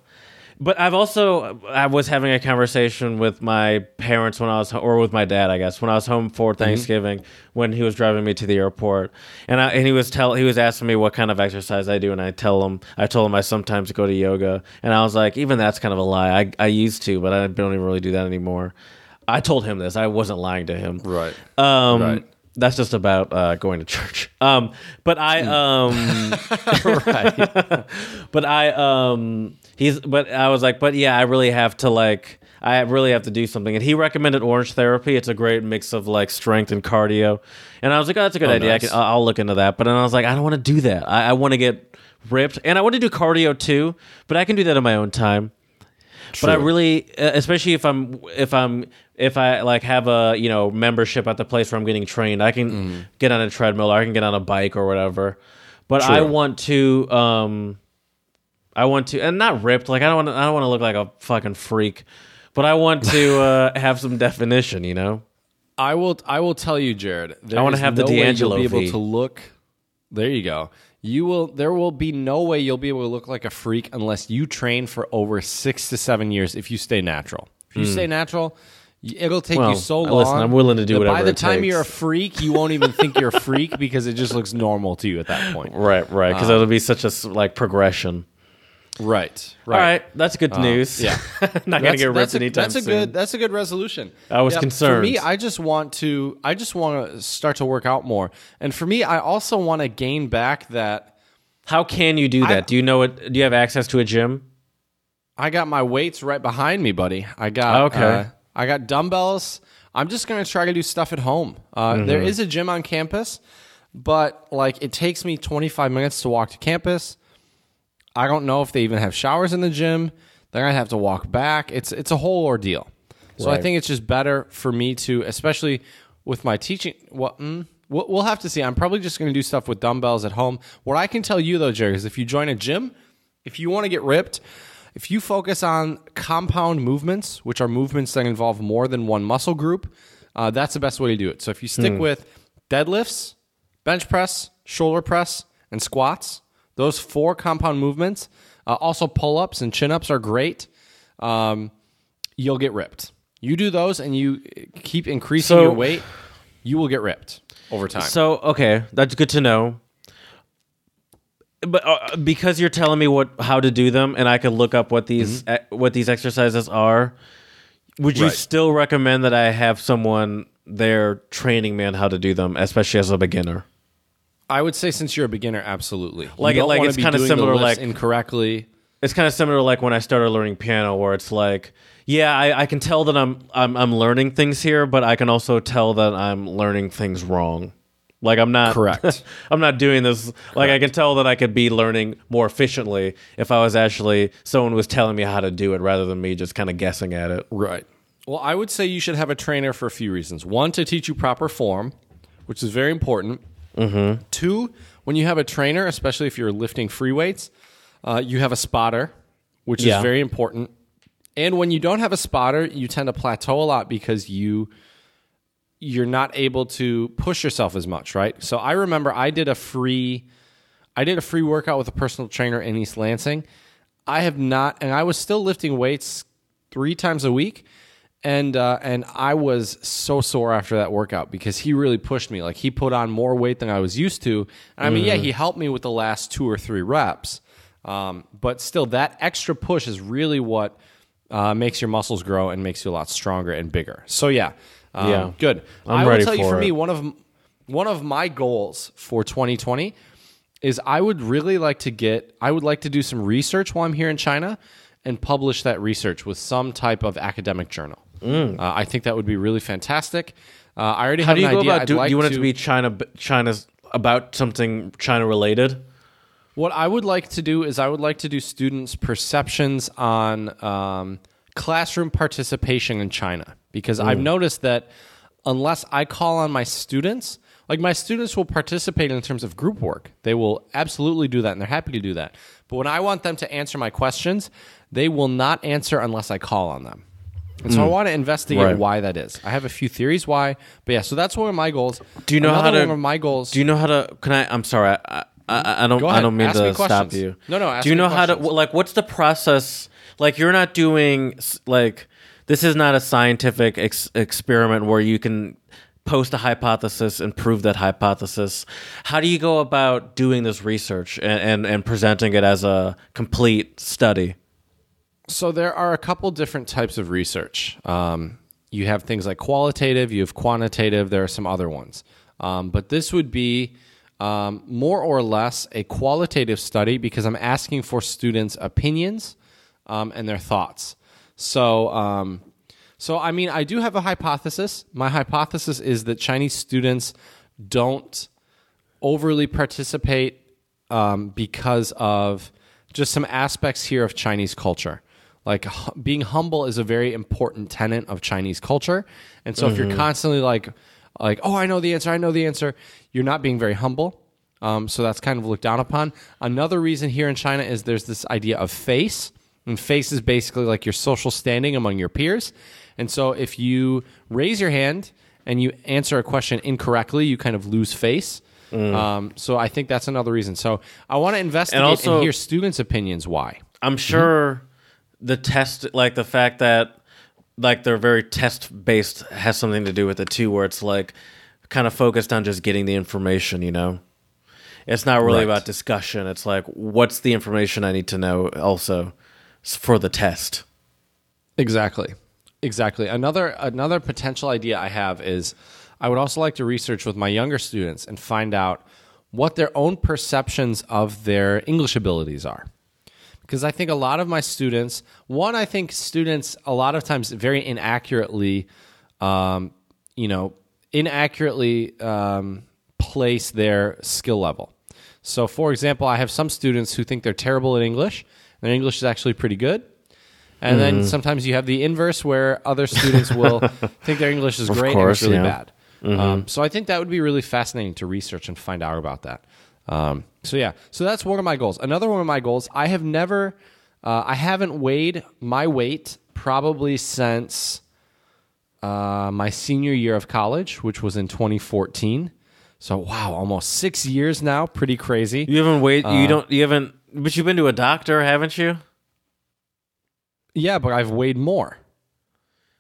But I've also. I was having a conversation with my parents when I was, or with my dad, I guess, when I was home for Mm-hmm. Thanksgiving when he was driving me to the airport, and I, and he was tell he was asking me what kind of exercise I do, and I tell him I told him I sometimes go to yoga, and I was like, even that's kind of a lie. I I used to, but I don't even really do that anymore. I told him this. I wasn't lying to him. Right. Um, Right. That's just about uh, going to church. Um, but I um, right. but I um, he's but I was like, but yeah, I really have to like. I really have to do something, and he recommended Orangetheory. It's a great mix of like strength and cardio, and I was like, "Oh, that's a good idea. nice. I can, I'll look into that." But then I was like, "I don't want to do that. I, I want to get ripped, and I want to do cardio too, but I can do that in my own time." But I really, uh, especially if I'm if I'm if I like have a you know membership at the place where I'm getting trained, I can Mm-hmm. get on a treadmill or I can get on a bike or whatever. But I want to, um, I want to, and not ripped. Like I don't want, to, I don't want to look like a fucking freak. But I want to uh, have some definition. You know, I will. I will tell you, Jared. I wanna is have the no way D'Angelo You'll be able to look. There you go. You will. There will be no way you'll be able to look like a freak unless you train for over six to seven years. If you stay natural. If you stay natural, it'll take. Well, you so long. listen, I'm willing to do that By the time takes. you're a freak, you won't even think you're a freak because it just looks normal to you at that point. right, right, because it'll be such a like progression. Right. Right. All right, that's good news. yeah. not gonna That's- get ripped that's a, anytime that's a soon. good that's a good resolution. I was concerned. For me, I just want to I just want to start to work out more. And for me, I also want to gain back that How can you do that? do you know it? Do you have access to a gym? I got my weights right behind me, buddy. I got Okay. uh, I got dumbbells. I'm just gonna try to do stuff at home. Uh, Mm-hmm. there is a gym on campus, but like it takes me 25 minutes to walk to campus. I don't know if they even have showers in the gym. They're gonna have to walk back. It's it's a whole ordeal. So I think it's just better for me to, especially with my teaching. What mm, we'll, have to see. I'm probably just gonna do stuff with dumbbells at home. What I can tell you though, Jerry, is if you join a gym, if you want to get ripped, if you focus on compound movements, which are movements that involve more than one muscle group, uh, that's the best way to do it. So if you stick with deadlifts, bench press, shoulder press, and squats, those four compound movements, uh, also pull ups and chin ups are great. Um, you'll get ripped. You do those and you keep increasing So- your weight, you will get ripped over time. So okay, that's good to know. But uh, because you're telling me what how to do them, and I could look up what these e- what these exercises are, would you Right. still recommend that I have someone there training me on how to do them, especially as a beginner? I would say since you're a beginner, absolutely. Like- you don't like wanna it's be kinda doing the similar, lifts like- incorrectly. It's kind of similar to like when I started learning piano, where it's like, yeah, I, I can tell that I'm I'm I'm learning things here, but I can also tell that I'm learning things wrong. Like I'm not Correct. I'm not doing this. Like I can tell that I could be learning more efficiently if I was actually someone was telling me how to do it rather than me just kind of guessing at it. Right. Well, I would say you should have a trainer for a few reasons. One, to teach you proper form, which is very important. Mm-hmm. Two, when you have a trainer, especially if you're lifting free weights, uh, you have a spotter, which Yeah. is very important. And when you don't have a spotter, you tend to plateau a lot because you you're not able to push yourself as much, right? So I remember I did a free I did a free workout with a personal trainer in East Lansing. I have not and I was still lifting weights 3 times a week and uh, and I was so sore after that workout because he really pushed me. Like he put on more weight than I was used to. And I mean, yeah, he helped me with the last two or three reps, um, but still, that extra push is really what uh, makes your muscles grow and makes you a lot stronger and bigger. So yeah, um, Yeah. good. I'm I will tell you for for me one of one of my goals for 2020 is I would really like to get I would like to do some research while I'm here in China and publish that research with some type of academic journal. Uh, I think that would be really fantastic. Uh, I already Mm. How have do you an go idea. about I'd do like you want it to to be China China's about something China related? What I would like to do is I would like to do students' perceptions on um, classroom participation in China because I've noticed that unless I call on my students, like my students will participate in terms of group work. They will absolutely do that and they're happy to do that. But when I want them to answer my questions, they will not answer unless I call on them. And so I mm. want to investigate Right. why that is. I have a few theories why, but yeah, so that's one of my goals. Do you know how to- one of my goals? Do you know how to? Can I? I'm sorry. I I, I don't. Go I ahead. don't mean Ask to me stop questions. you. No, no, ask Do you me know how to? questions. Like, what's the process? Like, you're not doing s- like this is not a scientific ex- experiment where you can post a hypothesis and prove that hypothesis. How do you go about doing this research and and, and presenting it as a complete study? So there are a couple different types of research. Um, you have things like qualitative, you have quantitative. There are some other ones, um, but this would be um, more or less a qualitative study because I'm asking for students' opinions um, and their thoughts. So, um, so I mean, I do have a hypothesis. My hypothesis is that Chinese students don't overly participate um, because of just some aspects here of Chinese culture. Like being humble is a very important tenet of Chinese culture, and so if you're constantly like, like, oh, I know the answer, I know the answer, you're not being very humble. Um, so that's kind of looked down upon. Another reason here in China is there's this idea of face, and face is basically like your social standing among your peers. And so if you raise your hand and you answer a question incorrectly, you kind of lose face. Um, so I think that's another reason. So I want to investigate and, also- hear students' opinions why. I'm sure the test, like the fact that like they're very test based, has something to do with it too. Where it's like kind of focused on just getting the information. You know, it's not really Right. about discussion. It's like what's the information I need to know also for the test. Exactly. Exactly. Another another potential idea I have is I would also like to research with my younger students and find out what their own perceptions of their English abilities are. Because I think a lot of my students, one, I think students a lot of times very inaccurately, um, you know, inaccurately um, place their skill level. So, for example, I have some students who think they're terrible at English. Their English is actually pretty good. And then sometimes you have the inverse where other students will think their English is great course, and it's really yeah. bad. Um, so I think that would be really fascinating to research and find out about that. Um, so yeah, so that's one of my goals. Another one of my goals, I have never, uh, I haven't weighed my weight probably since uh, my senior year of college, which was in 2014. So wow, almost six years now. Pretty crazy. You haven't weighed. Uh, you don't. You haven't. But you've been to a doctor, haven't you? Yeah, but I've weighed more.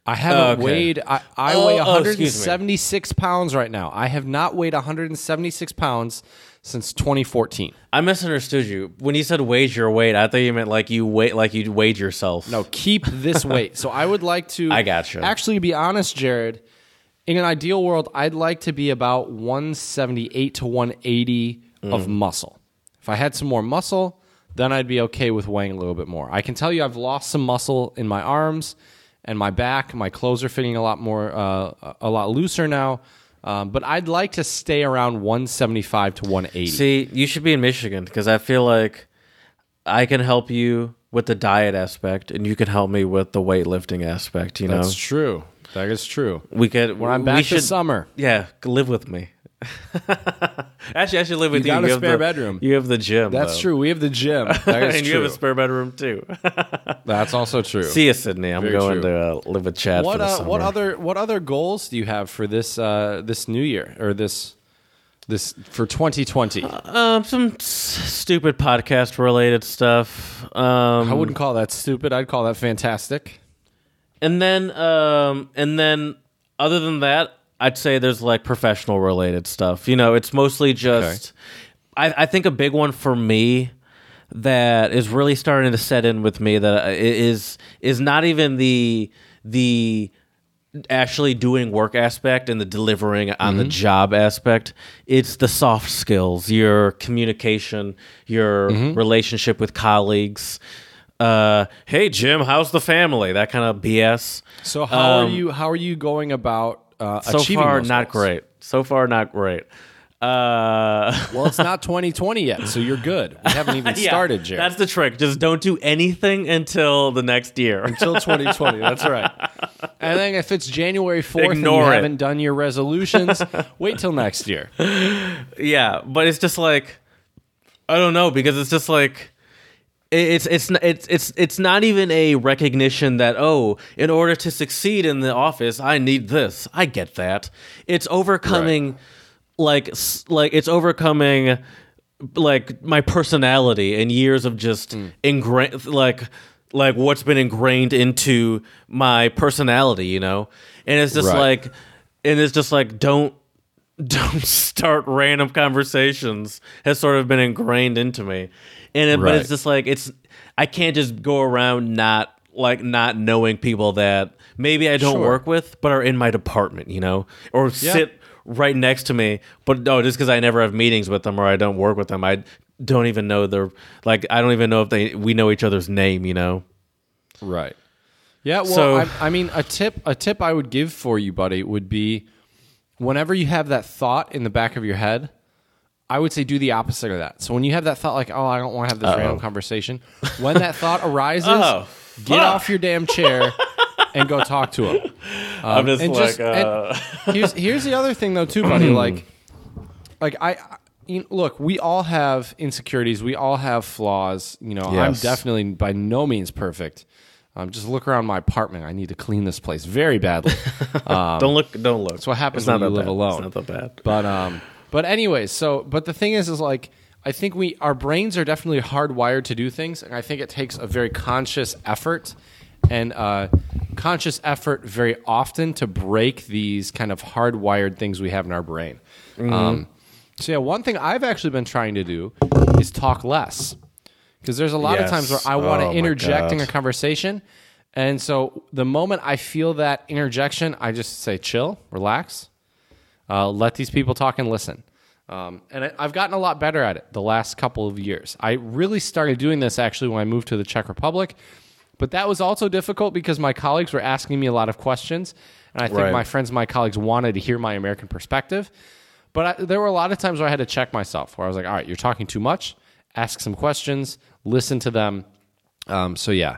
I haven't Oh, okay. weighed. I, I Oh, weigh oh, 176 pounds right now. I have not weighed 176 pounds since 2014. I misunderstood you when you said wage your weight. I thought you meant like you wait, like you wage yourself. No, keep this weight. So I would like to. I gotcha. Actually, be honest, Jared. In an ideal world, I'd like to be about 178 to 180 of Mm. muscle. If I had some more muscle, then I'd be okay with weighing a little bit more. I can tell you, I've lost some muscle in my arms and my back. My clothes are fitting a lot more, uh, a lot looser now. Um, but I'd like to stay around 175 to 180. See, you should be in Michigan because I feel like I can help you with the diet aspect, and you can help me with the weightlifting aspect. You know, That's true. That is true. we could When I'm we back should, this summer, Yeah, live with me. Actually, I should live with you. got a have spare the- bedroom. You have the gym. that's though. true. We have the gym. And true. you have a spare bedroom too. That's also true. See you, Sydney. I'm Very going true. to uh, live with Chad what uh, what other what other goals do you have for this uh, this new year or this this for 2020? Um, some s- stupid podcast related stuff. Um, I wouldn't call that stupid. I'd call that fantastic. and then um, and then other than that, I'd say there's like professional related stuff. You know, it's mostly just. I, I think a big one for me that is really starting to set in with me that is is is not even the the actually doing work aspect and the delivering on the job aspect. It's the soft skills your communication your relationship with colleagues. Uh hey jim how's the family? That kind of bs So how Um, are you how are you going about uh, so achieving far not goals? great so far not great uh Well, it's not 2020 yet, so you're good. We haven't even yeah, started, Jared. that's the trick just don't do anything until the next year Until 2020. That's right. And then if it's January 4th and you it. haven't done your resolutions, wait till next year. Yeah, but it's just like I don't know because it's just like it's it's it's it's it's not even a recognition that oh in order to succeed in the office I need this. I get that. It's overcoming like like it's overcoming like my personality and years of just mm. ingrained like like what's been ingrained into my personality, you know? And it's just Right. like and it's just like don't don't start random conversations has sort of been ingrained into me and it, but it's just like it's i can't just go around not like not knowing people that maybe i don't Sure. work with but are in my department you know or sit right next to me but no just because i never have meetings with them or i don't work with them i don't even know their like i don't even know if they we know each other's name you know Right. Yeah. Well, So- I, I mean, a tip a tip I would give for you, buddy, would be whenever you have that thought in the back of your head, I would say do the opposite of that. So when you have that thought, like, oh, I don't want to have this random conversation, when that thought arises, Oh, get off your damn chair and go talk to him. i'm just and like just- uh, and here's here's the other thing though too, buddy. like, like I, I- you know, look, we all have insecurities. We all have flaws. You know, I'm definitely by no means perfect. Um, just look around my apartment. I need to clean this place very badly. don't look don't look That's what happens It's when you live bad. alone. it's not that bad But um, but anyways, so but the thing is, is like I think we our brains are definitely hardwired to do things, and I think it takes a very conscious effort and uh, conscious effort very often to break these kind of hardwired things we have in our brain. Mm-hmm. Um, so yeah, one thing I've actually been trying to do is talk less because there's a lot of times where I want Oh to my interject in a conversation. And so the moment I feel that interjection, I just say, chill, relax, uh, let these people talk and listen. Um, and I, I've gotten a lot better at it the last couple of years. I really started doing this actually when I moved to the Czech Republic, but that was also difficult because my colleagues were asking me a lot of questions, and I think Right. my friends and my colleagues wanted to hear my American perspective. But I, there were a lot of times where I had to check myself, where I was like, "All right, you're talking too much. Ask some questions, listen to them." Um, so yeah,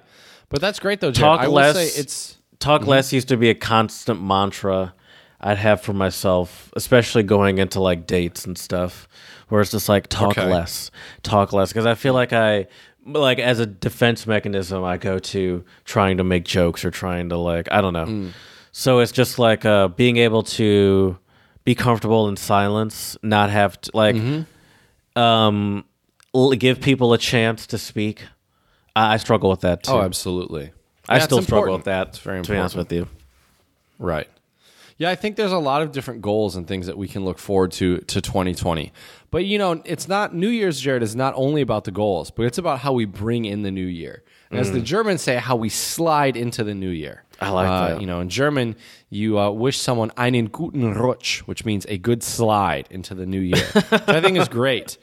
but that's great though. Talk I less. say it's talk less used to be a constant mantra I'd have for myself, especially going into like dates and stuff, where it's just like talk Okay. less, talk less, because I feel like I like as a defense mechanism I go to trying to make jokes or trying to like I don't know. Mm. So it's just like uh, being able to be comfortable in silence, not have to like Mm-hmm. um give people a chance to speak. I, I struggle with that too. oh, absolutely. I Yeah, still struggle with that. It's very important. to be honest with you. Right. Yeah, I think there's a lot of different goals and things that we can look forward to to 2020. But you know, it's not New Year's, Jared, is not only about the goals, but it's about how we bring in the new year. And As the Germans say, how we slide into the new year. Mm. I like Uh, that. You know, in German, you uh, wish someone einen guten Rutsch, which means a good slide into the new year, which I think is great.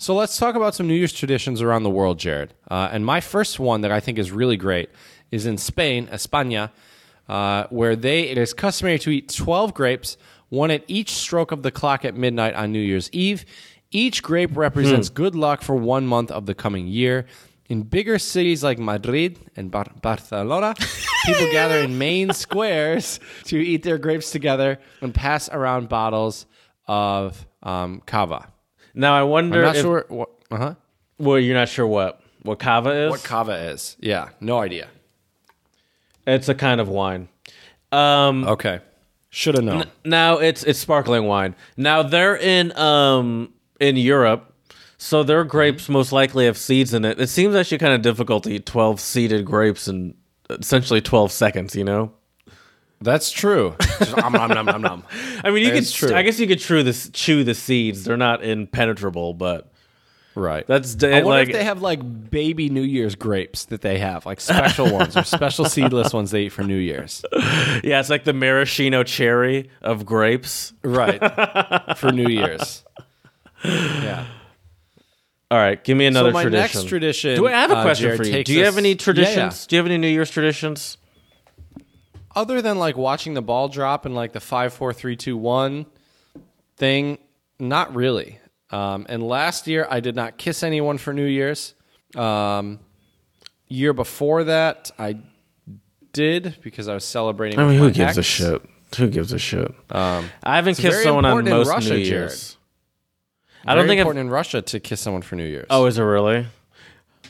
So let's talk about some New Year's traditions around the world, Jared. Uh, and my first one that I think is really great is in Spain, España, uh, where they it is customary to eat 12 grapes, one at each stroke of the clock at midnight on New Year's Eve. Each grape represents good luck for one month of the coming year. In bigger cities like Madrid and Bar- Barcelona, people gather in main squares to eat their grapes together and pass around bottles of um, cava. Now I wonder I'm not if sure what. Uh huh. well you're not sure what what cava is. What cava is? Yeah, no idea. it's a kind of wine. Um, Okay, should have known. now it's it's sparkling wine. Now they're in um in Europe, so their grapes most likely have seeds in it. It seems actually kind of difficult to eat twelve seeded grapes in essentially twelve seconds. You know, That's true. Just nom, nom, nom, nom, nom. I mean, you could true. I guess you could chew the chew the seeds. They're not impenetrable, but Right. that's I wonder like if they have like baby New Year's grapes that they have, like special ones or special seedless ones they eat for New Year's. yeah, it's like the maraschino cherry of grapes. Right. for New Year's. Yeah. All right, give me another so my tradition. next tradition. Do I have a uh, question Jared, for you? Do you have us- any Yeah, traditions? yeah. Do you have any New Year's traditions? Other than like watching the ball drop and like the five, four, three, two, one thing, not really. Um, and last year, I did not kiss anyone for New Year's. Um, year before that, I did because I was celebrating. I mean, who my gives a shit? Who gives a shit? Um, I haven't kissed someone on important in most Russia, New Jared. Years. I don't Very think I've. important in Russia to kiss someone for New Year's. Oh, is it really?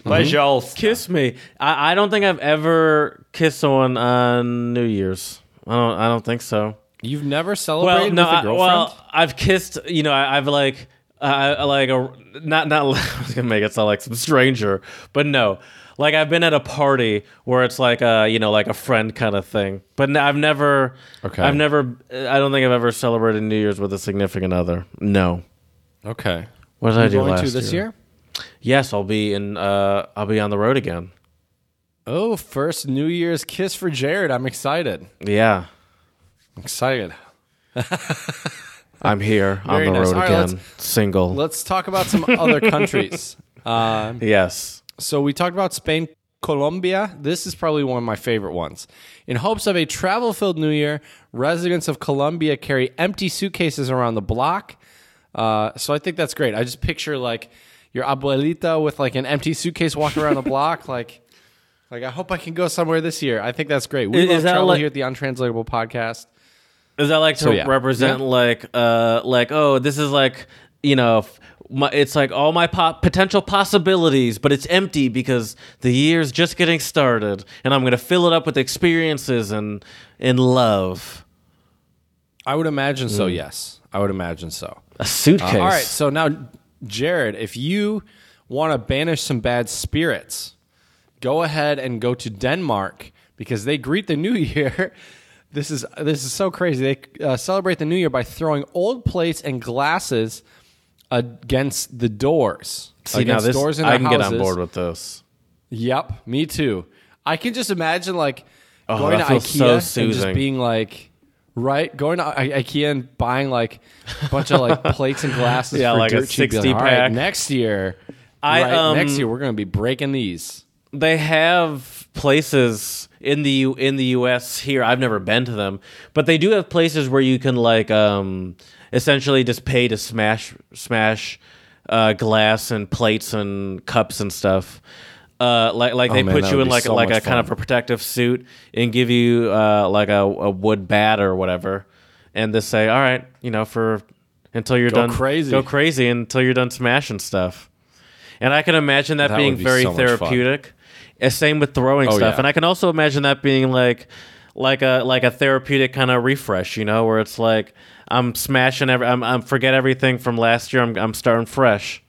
Mm-hmm. Kiss me. I, I don't think I've ever kissed someone on New Year's. I don't. I don't think so. you've never Well, celebrated no. with a I, girlfriend? well, I've kissed. You know, I, I've like, I, I like a not not. I was gonna make it sound like some stranger, but no. Like I've been at a party where it's like a you know like a friend kind of thing, but I've never. Okay. I've never. I don't think I've ever celebrated New Year's with a significant other. No. okay. What did I You do going last to this year? Yes, I'll be in. Uh, I'll be on the road again. Oh, first New Year's kiss for Jared. I'm excited. Yeah, I'm excited. I'm here on Very the nice. road All right, again, single. Let's talk about some other countries. Um, yes. so we talked about Spain, Colombia. This is probably one of my favorite ones. In hopes of a travel-filled New Year, residents of Colombia carry empty suitcases around the block. Uh, so I think that's great. I just picture like your abuelita with like an empty suitcase walking around the block, like. Like I hope I can go somewhere this year. I think that's great. We Is- love is that travel like- here at the Untranslatable Podcast. Is that like to So, yeah. represent Yeah. like uh like oh this is like you know f- my, it's like all my po- potential possibilities, but it's empty because the year's just getting started, and I'm gonna fill it up with experiences and and love. I would imagine so. Yes, I would imagine so. A suitcase. Uh, all right, so now, Jared, if you want to banish some bad spirits, go ahead and go to Denmark because they greet the new year. This is this is so crazy. They uh, celebrate the new year by throwing old plates and glasses against the doors. See now this doors in I can get on board with this. Yep, me too. I can just imagine like Oh, going to IKEA so and just being like, right, going to I- IKEA and buying like a bunch of like plates and glasses. Yeah, for like a dirt cheap. Be 60 "All right, pack." next year. I, right, um, next year we're going to be breaking these. they have places in the U- in the U.S. here. I've never been to them, but they do have places where you can like um, essentially just pay to smash smash uh, glass and plates and cups and stuff. Uh, like like they Oh, man, put you in like so like a much kind of a protective suit and give you uh, like a, a wood bat or whatever, and they say, all right, you know, for until you're Go done crazy. go crazy until you're done smashing stuff. And I can imagine that, That being be very so therapeutic. Uh, Same with throwing Oh, stuff, yeah. and I can also imagine that being like, like a like a therapeutic kind of refresh, you know, where it's like I'm smashing every, I'm, I'm forget everything from last year. I'm I'm starting fresh.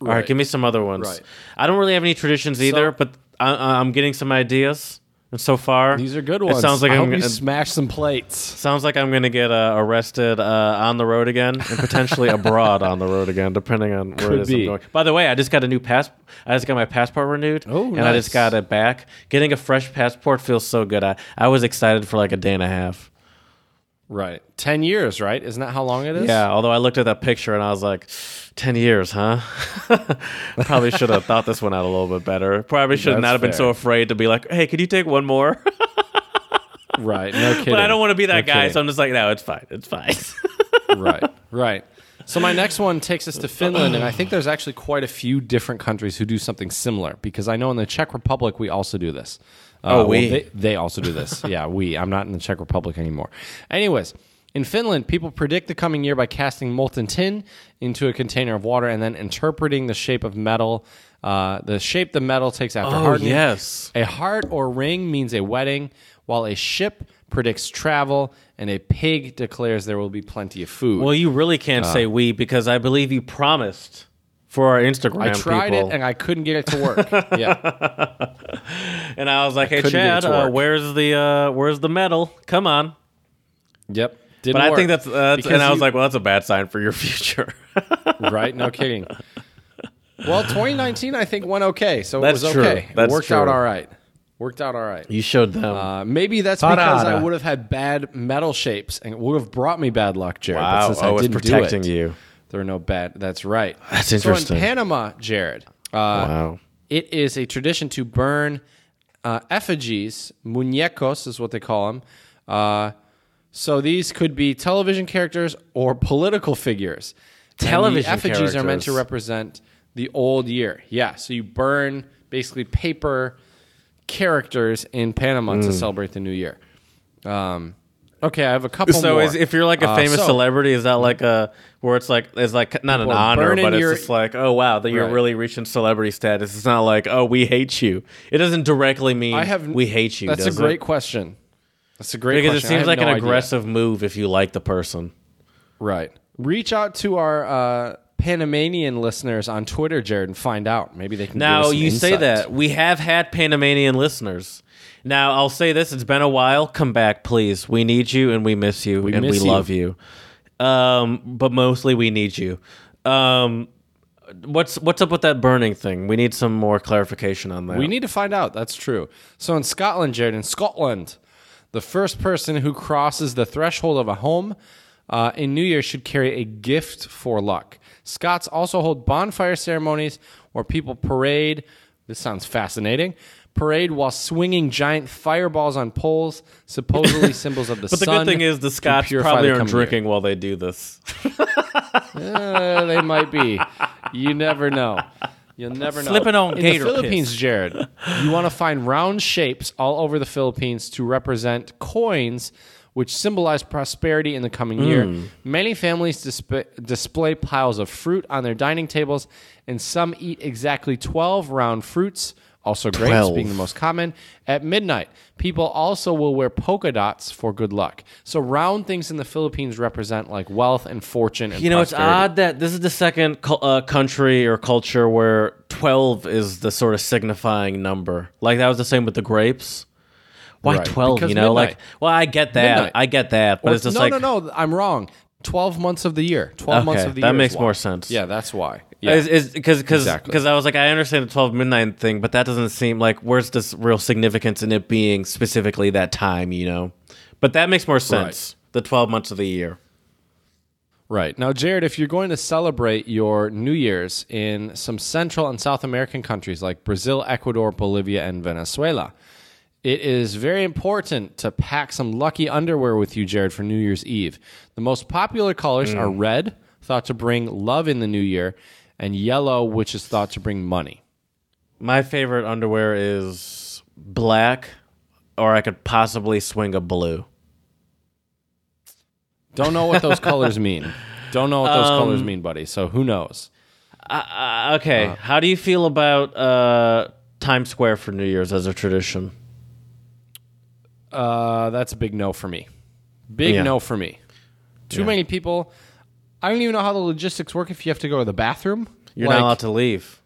All right, Right. give me some other ones. Right. I don't really have any traditions either, So- but I, I'm getting some ideas. And so far. These are good ones. It sounds like I I'm gonna, smash some plates. sounds like I'm going to get uh, arrested uh, on the road again and potentially abroad on the road again, depending on where Could it is be. I'm going. By the way, I just got a new pass. I just got my passport renewed. Oh, and I just got it back. Getting a fresh passport feels so good. I, I was excited for like a day and a half. Right. 10 years, right? Isn't that how long it is? Yeah, although I looked at that picture and I was like, 10 years, huh? Probably should have thought this one out a little bit better. Probably should That's not have been so afraid to be like, hey, could you take one more? Right. No kidding. but I don't want to be that No guy, kidding. so I'm just like, no, it's fine. It's fine. right, right. So my next one takes us to Finland, and I think there's actually quite a few different countries who do something similar because I know in the Czech Republic we also do this. Uh, Oh, we. they, they also do this. yeah, we. I'm not in the Czech Republic anymore. Anyways, in Finland, people predict the coming year by casting molten tin into a container of water and then interpreting the shape of metal. Uh, the shape the metal takes after oh, hardening. yes. A heart or ring means a wedding, while a ship predicts travel, and a pig declares there will be plenty of food. Well, you really can't say we because I believe you promised for our Instagram I tried people. it and I couldn't get it to work. yeah, And I was like, "Hey, get it Chad, uh, where's the uh, where's the medal? Come on!" yep. Didn't But I work. think that's, uh, that's and I was you- like, "Well, that's a bad sign for your future." right. No kidding. Well, 2019, I think went okay, so That's it was true. okay. That's it worked true. out all right. Worked out all right. you showed them. Uh, maybe that's because I would have had bad metal shapes and it would have brought me bad luck, Jared. wow, But since I oh, it's didn't protecting do it, you. There are no bad. That's right. That's So interesting. in Panama, Jared, uh, Wow. it is a tradition to burn uh, effigies, muñecos is what they call them. Uh, so these could be television characters or political figures. Television effigies are meant to represent the old year. Yeah, so you burn basically paper characters in Panama Hmm. to celebrate the new year. Um, okay, I have a couple So is, if you're like a Uh, famous so- celebrity, is that like a where it's like it's like not an honor, but it's just like oh wow that you're Right. really reaching celebrity status. It's not like oh we hate you. It doesn't directly mean I have we hate you. That's a great it? question. That's a great because it question. I seems like no an idea. aggressive move if you like the person. Right. Reach out to our uh, Panamanian listeners on Twitter, Jared, and find out. Maybe they can. Now you say that we have had Panamanian listeners. Now I'll say this: it's been a while. Come back, please. We need you and we miss you and miss we you. love you. Um, but mostly we need you. Um, what's what's up with that burning thing? We need some more clarification on that. We need to find out. That's true. So in Scotland, Jared, in Scotland, the first person who crosses the threshold of a home uh, in New Year should carry a gift for luck. Scots also hold bonfire ceremonies where people parade. This sounds fascinating. Parade while swinging giant fireballs on poles, supposedly symbols of the But the good thing is the Scots probably aren't year. drinking while they do this. Uh, they might be. You never know. You'll never know. Slipping on In gator the Philippines, Jared, you want to find round shapes all over the Philippines to represent coins, which symbolize prosperity in the coming year. Hmm. Many families disp- display piles of fruit on their dining tables, and some eat exactly 12 round fruits. Also, grapes 12. being the most common. At midnight, people also will wear polka dots for good luck. So, round things in the Philippines represent like wealth and fortune and You know, it's odd that this is the second uh, country or culture where 12 is the sort of signifying number. Like that was the same with the grapes. Why Right, 12? because You know, midnight. like, well, I get that. Midnight. I get that. But Or- it's just no, like, no, no. I'm wrong. Twelve months of the year. Twelve months of the year. That makes more sense. Yeah, that's why. Uh, yeah. Is because because Exactly. I was like I understand the twelve midnight thing, but that doesn't seem like where's this real significance in it being specifically that time, you know? But that makes more sense. The twelve months of the year. Right. Now, Jared, if you're going to celebrate your New Year's in some Central and South American countries like Brazil, Ecuador, Bolivia, and Venezuela, it is very important to pack some lucky underwear with you, Jared, for New Year's Eve. The most popular colors are red, thought to bring love in the new year, and yellow, which is thought to bring money. My favorite underwear is black, or I could possibly swing a blue. Don't know what those colors mean. Don't know what those Um, colors mean, buddy. So who knows? Uh, okay, how do you feel about uh, Times Square for New Year's as a tradition? Uh, that's a big no for me. Big Yeah. no for me. Too Yeah. many people. I don't even know how the logistics work if you have to go to the bathroom. You're Like, not allowed to leave.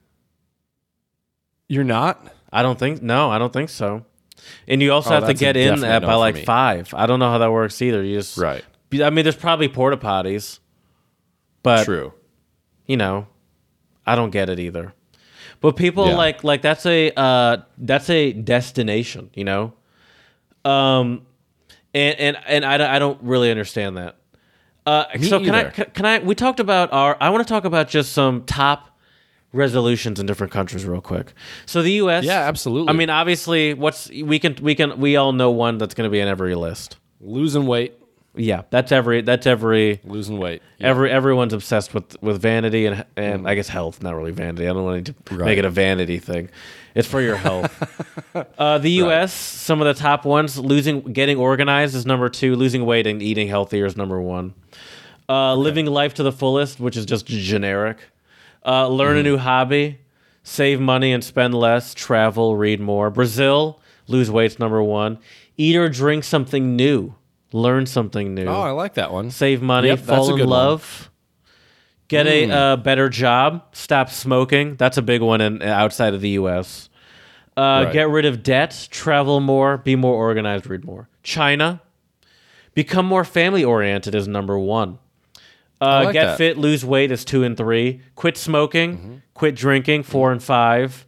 You're not. I don't think. No, I don't think so. and you also Oh, have to get in at no by like me. five. I don't know how that works either. You just Right. I mean, there's probably porta potties, but True. you know, I don't get it either. But people Yeah. like like that's a uh, that's a destination, you know. Um, and and and I, don't- I don't really understand that. Uh, so can I can, can I we talked about our I want to talk about just some top resolutions in different countries real quick. So the U.S. Yeah, absolutely. I mean, obviously, what's we can we can we all know one that's going to be in every list. Losing weight. Yeah, that's every that's every Losing weight. Every everyone's obsessed with with vanity and and I guess health, not really vanity. I don't want to Right. make it a vanity thing. It's for your health. uh, the U.S. Some of the top ones: losing, getting organized is number two. Losing weight and eating healthier is number one. Uh, Living life to the fullest, which is just generic. Uh, learn a new hobby, save money and spend less. Travel, read more. Brazil, lose weight's number one. Eat or drink something new. Learn something new Oh, I like that one. save money, Yep, fall in good one. love, get a uh, better job, stop smoking. That's a big one in outside of the U.S. Uh, Right. Get rid of debt, travel more, be more organized, read more. China, become more family oriented is number one. Uh, like get that. fit, lose weight is two and three. Quit smoking, Mm-hmm. quit drinking, four and five.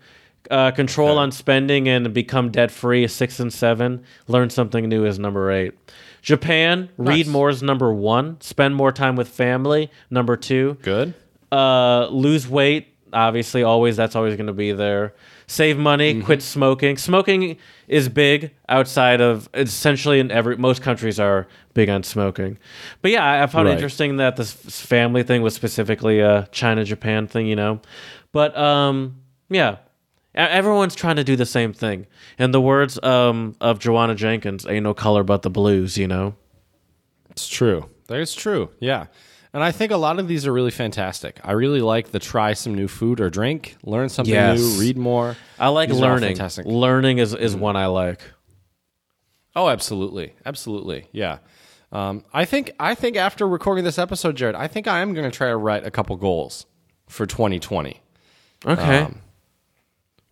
Uh, control on spending and become debt free is six and seven. Learn something new is number eight. Japan, read more is number one. Spend more time with family, number two. Good. Uh, lose weight, obviously, always that's always going to be there. Save money, Mm-hmm. quit smoking. Smoking is big outside of essentially in every most countries are big on smoking. But yeah, I, I found it Right. interesting that this family thing was specifically a China Japan thing, you know. But um, yeah. Everyone's trying to do the same thing. In the words um, of Joanna Jenkins, ain't no color but the blues, you know? It's true. That is true. Yeah. And I think a lot of these are really fantastic. I really like the try some new food or drink, learn something Yes. new, read more. I like These learning. fantastic. Learning is, is one I like. Oh, absolutely, absolutely, yeah. Um, I think I think after recording this episode, Jared, I think I am going to try to write a couple goals for 2020. Okay. Um,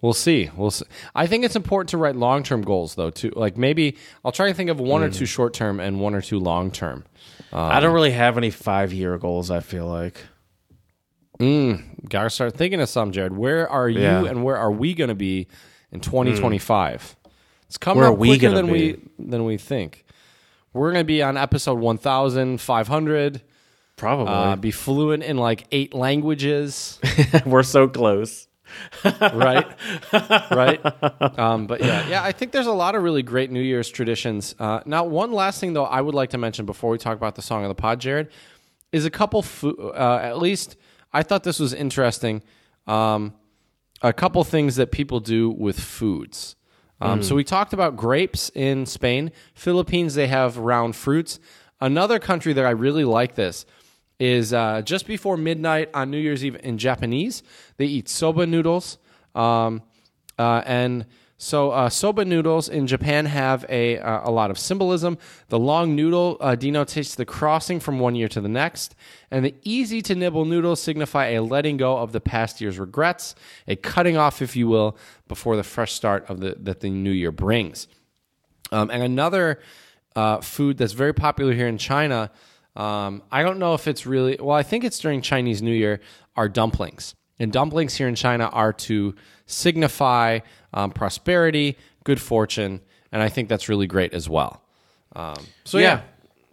We'll see. We'll see. I think it's important to write long term goals, though. Too like maybe I'll try to think of one or two short term and one or two long term. I don't really have any five year goals, I feel like. Mm, Gotta start thinking of some, Jared. Where are you Yeah. and where are we going to be in 2025? It's coming Where up quicker than we than we think. We're going to be on episode 1,500. Probably. Uh, be fluent in like eight languages, We're so close. right? right. Um, but yeah, yeah, I think there's a lot of really great New Year's traditions. Uh, now, one last thing though, I would like to mention before we talk about the song of the pod, Jared, is a couple. Fo- uh, at least I thought this was interesting. Um, a couple things that people do with foods. Um, So we talked about grapes in Spain. Philippines, they have round fruits. Another country that I really like this is uh, just before midnight on New Year's Eve in Japanese, they eat soba noodles. Um, uh, and so uh, soba noodles in Japan have a, uh, a lot of symbolism. The long noodle uh, denotes the crossing from one year to the next, and the easy to nibble noodles signify a letting go of the past year's regrets, a cutting off, if you will, before the fresh start of the that the new year brings. Um, and another uh, food that's very popular here in China, um, I don't know if it's really, well, I think it's during Chinese New Year, are dumplings. And dumplings here in China are to signify um, prosperity, good fortune, and I think that's really great as well. Um, so, yeah.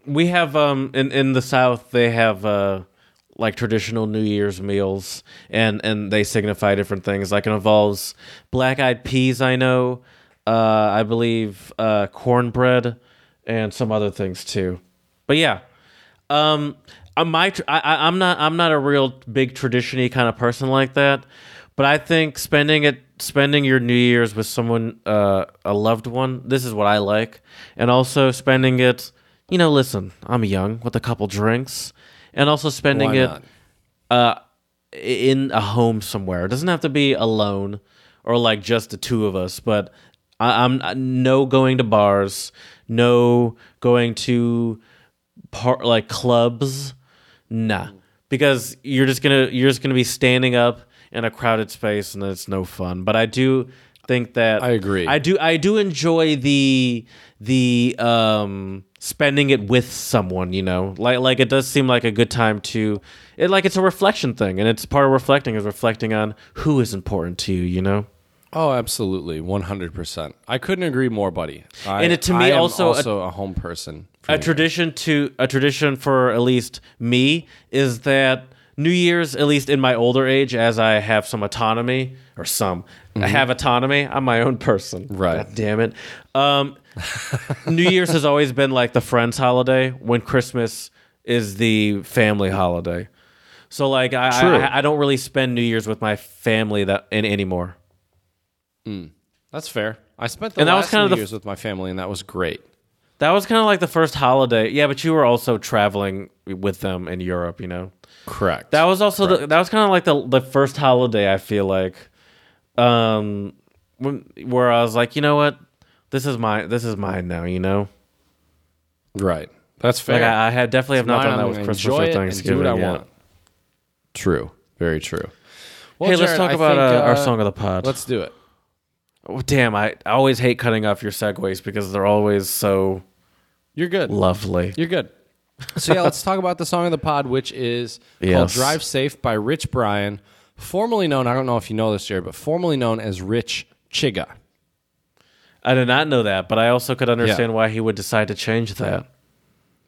we have um in in the South they have uh like traditional New Year's meals and and they signify different things. Like it involves black eyed peas. I know. Uh, I believe uh, cornbread and some other things too. But yeah, um, uh, my tr- I, I'm not I'm not a real big tradition-y kind of person like that. But I think spending it spending your New Year's with someone uh, a loved one. This is what I like, and also spending it. You know, listen, I'm young with a couple drinks, and also spending Why it uh, in a home somewhere. It doesn't have to be alone or like just the two of us, but I, I'm uh, no going to bars, no going to par- like clubs, nah, because you're just gonna you're just gonna be standing up in a crowded space and it's no fun. But I do think that I agree. I do I do enjoy the the um spending it with someone, you know. Like like it does seem like a good time to it like it's a reflection thing and it's part of reflecting is reflecting on who is important to you, you know. Oh, absolutely, one hundred percent. I couldn't agree more, buddy. I, And it- to me am also a- a, home person. a me. tradition to a tradition for at least me is that New Year's, at least in my older age, as I have some autonomy or some, I have autonomy. I'm my own person. Right. God damn it. Um, New Year's has always been like the friends' holiday when Christmas is the family holiday. So like I, I I don't really spend New Year's with my family that in anymore. That's fair. I spent the And that was last kind of the- years with my family, and that was great. That was kind of like the first holiday. Yeah, but you were also traveling with them in Europe, you know. Correct. That was also the, that was kind of like the the first holiday I feel like, um, when, where I was like, you know what, this is my This is mine now. You know, right. That's fair. like I, I had definitely have not done that with Christmas or Thanksgiving. do what I yet. want. True. Very true. Well, hey, let's talk I about think, uh, our uh, song of the pod. Let's do it. Oh, damn, I, I always hate cutting off your segues because they're always so You're good. lovely. You're good. So yeah, let's talk about the song of the pod, which is called Yes. "Drive Safe" by Rich Brian, formerly known. I don't know if you know this, Jared, but formerly known as Rich Chigga. I did not know that, but I also could understand why he would decide to change that.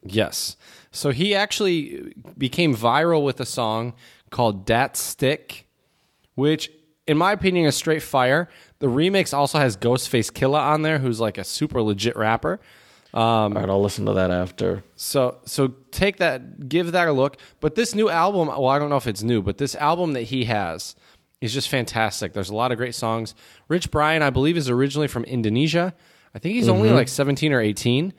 Yes. So he actually became viral with a song called Dat Stick, which, in my opinion, is straight fire. The remix also has Ghostface Killah on there, who's like a super legit rapper. All right, I'll listen to that after. So so take that, give that a look. But this new album, well, I don't know if it's new, but this album that he has is just fantastic. There's a lot of great songs. Rich Brian, I believe, is originally from Indonesia. I think he's only like 17 or 18.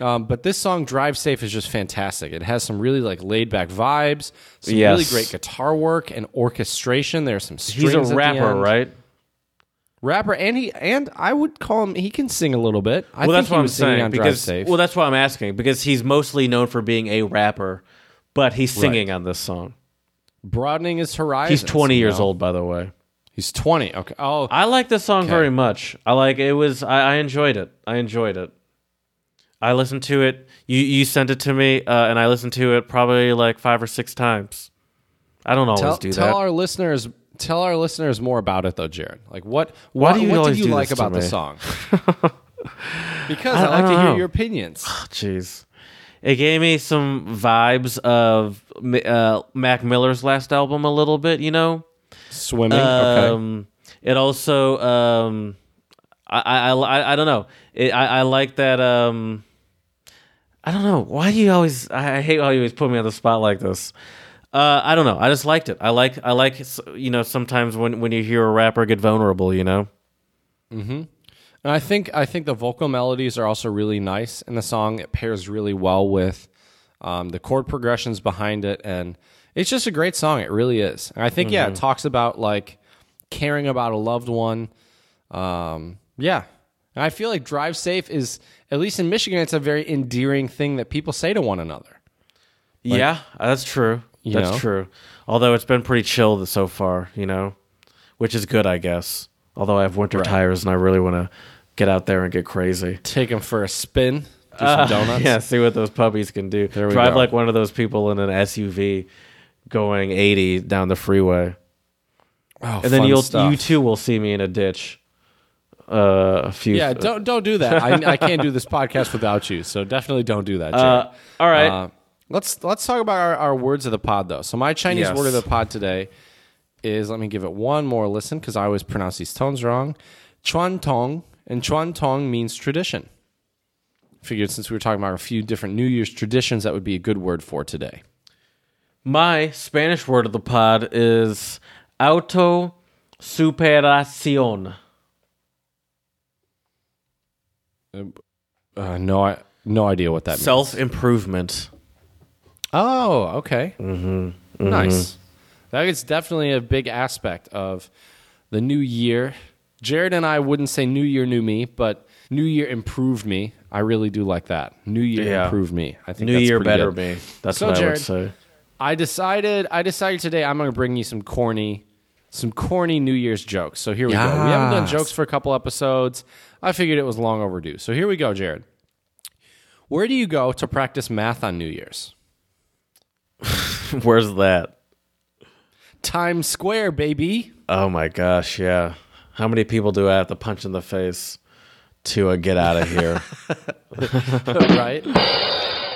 Um, but this song "Drive Safe" is just fantastic. It has some really like laid back vibes, some really great guitar work and orchestration. There's some strings. He's a rapper, right? Rapper, and he and I would call him. He can sing a little bit. I Well, think that's what I'm saying. Because well, that's why I'm asking because he's mostly known for being a rapper, but he's singing on this song. broadening his horizons. He's 20 years know? old, by the way. He's 20. Okay. Oh, I like this song Okay. very much. I like it was. I, I enjoyed it. I enjoyed it. I listened to it. You you sent it to me, uh, and I listened to it probably like five or six times. I don't always tell, do tell that. Tell our listeners tell our listeners more about it though, Jared. Like what Why what, do you what always you do like this to about the me? song? because I- I, like to hear know. your opinions. Jeez. It gave me some vibes of uh, Mac Miller's last album a little bit, you know. Swimming. okay. Um, It also, um, I, I, I, I don't know. It, I, I like that. Um, I don't know. Why do you always? I, I hate how you always put me on the spot like this. Uh, I don't know. I just liked it. I like. I like. You know, sometimes when when you hear a rapper get vulnerable, you know. And I think I think the vocal melodies are also really nice in the song. It pairs really well with um, the chord progressions behind it, and it's just a great song. It really is. And I think yeah, it talks about like caring about a loved one. Um, yeah, and I feel like "Drive Safe" is at least in Michigan, it's a very endearing thing that people say to one another. yeah, that's true. You That's know? true. Although it's been pretty chill so far, you know, which is good, I guess. Although I have winter Right. tires and I really want to get out there and get crazy. Take them for a spin, do Uh, some donuts. Yeah, see what those puppies can do. There we Drive go. like one of those people in an SUV going 80 down the freeway. Oh, And then you'll stuff. you too will see me in a ditch. Uh, a few Yeah, don't don't do that. I, I can't do this podcast without you, so definitely don't do that. Uh, all right. Uh, let's let's talk about our, our words of the pod though. So my Chinese Yes. word of the pod today is let me give it one more listen because I always pronounce these tones wrong. Chuan tong and chuan tong means tradition. Figured since we were talking about a few different New Year's traditions, that would be a good word for today. My Spanish word of the pod is auto superación. Uh, no, I, no idea what that means. Self improvement. Oh, okay. Mm-hmm. Nice. That is definitely a big aspect of the new year. Jared and I wouldn't say new year, new me, but new year improved me. I really do like that. New year Yeah. improved me. I think New year better good. me. That's So, what Jared, I would say. I decided. I decided today I'm going to bring you some corny some corny New Year's jokes. So here we go. We haven't done jokes for a couple episodes. I figured it was long overdue. So here we go, Jared. Where do you go to practice math on New Year's? Where's that? Times Square, baby. Oh my gosh, yeah. How many people do I have to punch in the face to uh, get out of here? right?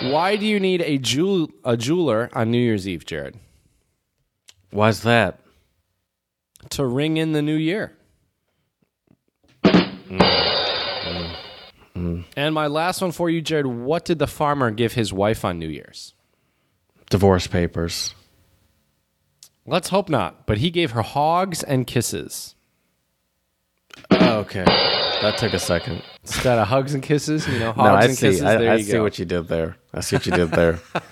Why do you need a jewel a jeweler on New Year's Eve, Jared? Why's that? To ring in the new year. Mm. Mm. Mm. And my last one for you, Jared. What did the farmer give his wife on New Year's? Divorce papers. Let's hope not. But he gave her hogs and kisses. Oh, okay. That took a second. Instead of hugs and kisses, you know, hogs no, I and see. kisses. I, there I you see go. what you did there. I see what you did there.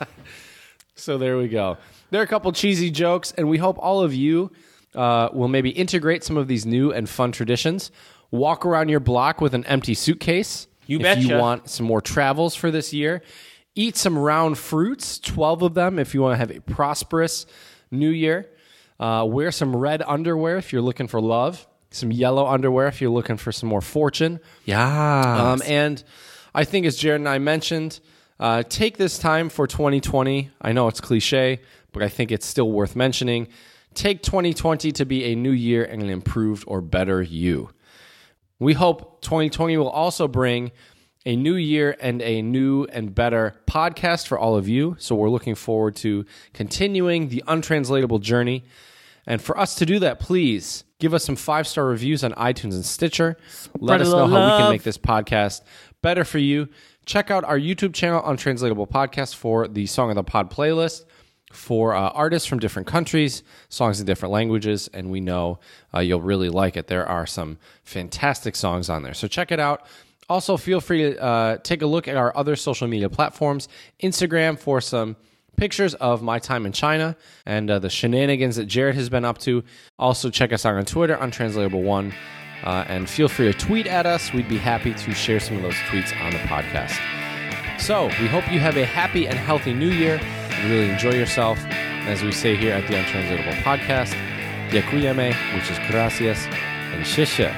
So there we go. There are a couple cheesy jokes, and we hope all of you uh, will maybe integrate some of these new and fun traditions. Walk around your block with an empty suitcase. You if betcha. you want some more travels for this year. Eat some round fruits, 12 of them, if you want to have a prosperous new year. Uh, wear some red underwear if you're looking for love. Some yellow underwear if you're looking for some more fortune. yeah. Um, and I think, as Jared and I mentioned, uh, take this time for 2020. I know it's cliche, but I think it's still worth mentioning. Take 2020 to be a new year and an improved or better you. We hope 2020 will also bring a new year and a new and better podcast for all of you. So we're looking forward to continuing the untranslatable journey. And for us to do that, please give us some five star reviews on iTunes and Stitcher. Let a us know how we can make this podcast better for you. Check out our YouTube channel, Untranslatable Podcast, for the Song of the Pod playlist for uh, artists from different countries, songs in different languages, and we know uh, you'll really like it. There are some fantastic songs on there. So check it out. Also, feel free to uh, take a look at our other social media platforms Instagram for some pictures of my time in China and uh, the shenanigans that Jared has been up to. Also, check us out on Twitter, Untranslatable1, uh, and feel free to tweet at us. We'd be happy to share some of those tweets on the podcast. So, we hope you have a happy and healthy new year and really enjoy yourself. As we say here at the Untranslatable Podcast, Yakuyame, which is gracias, and shisha.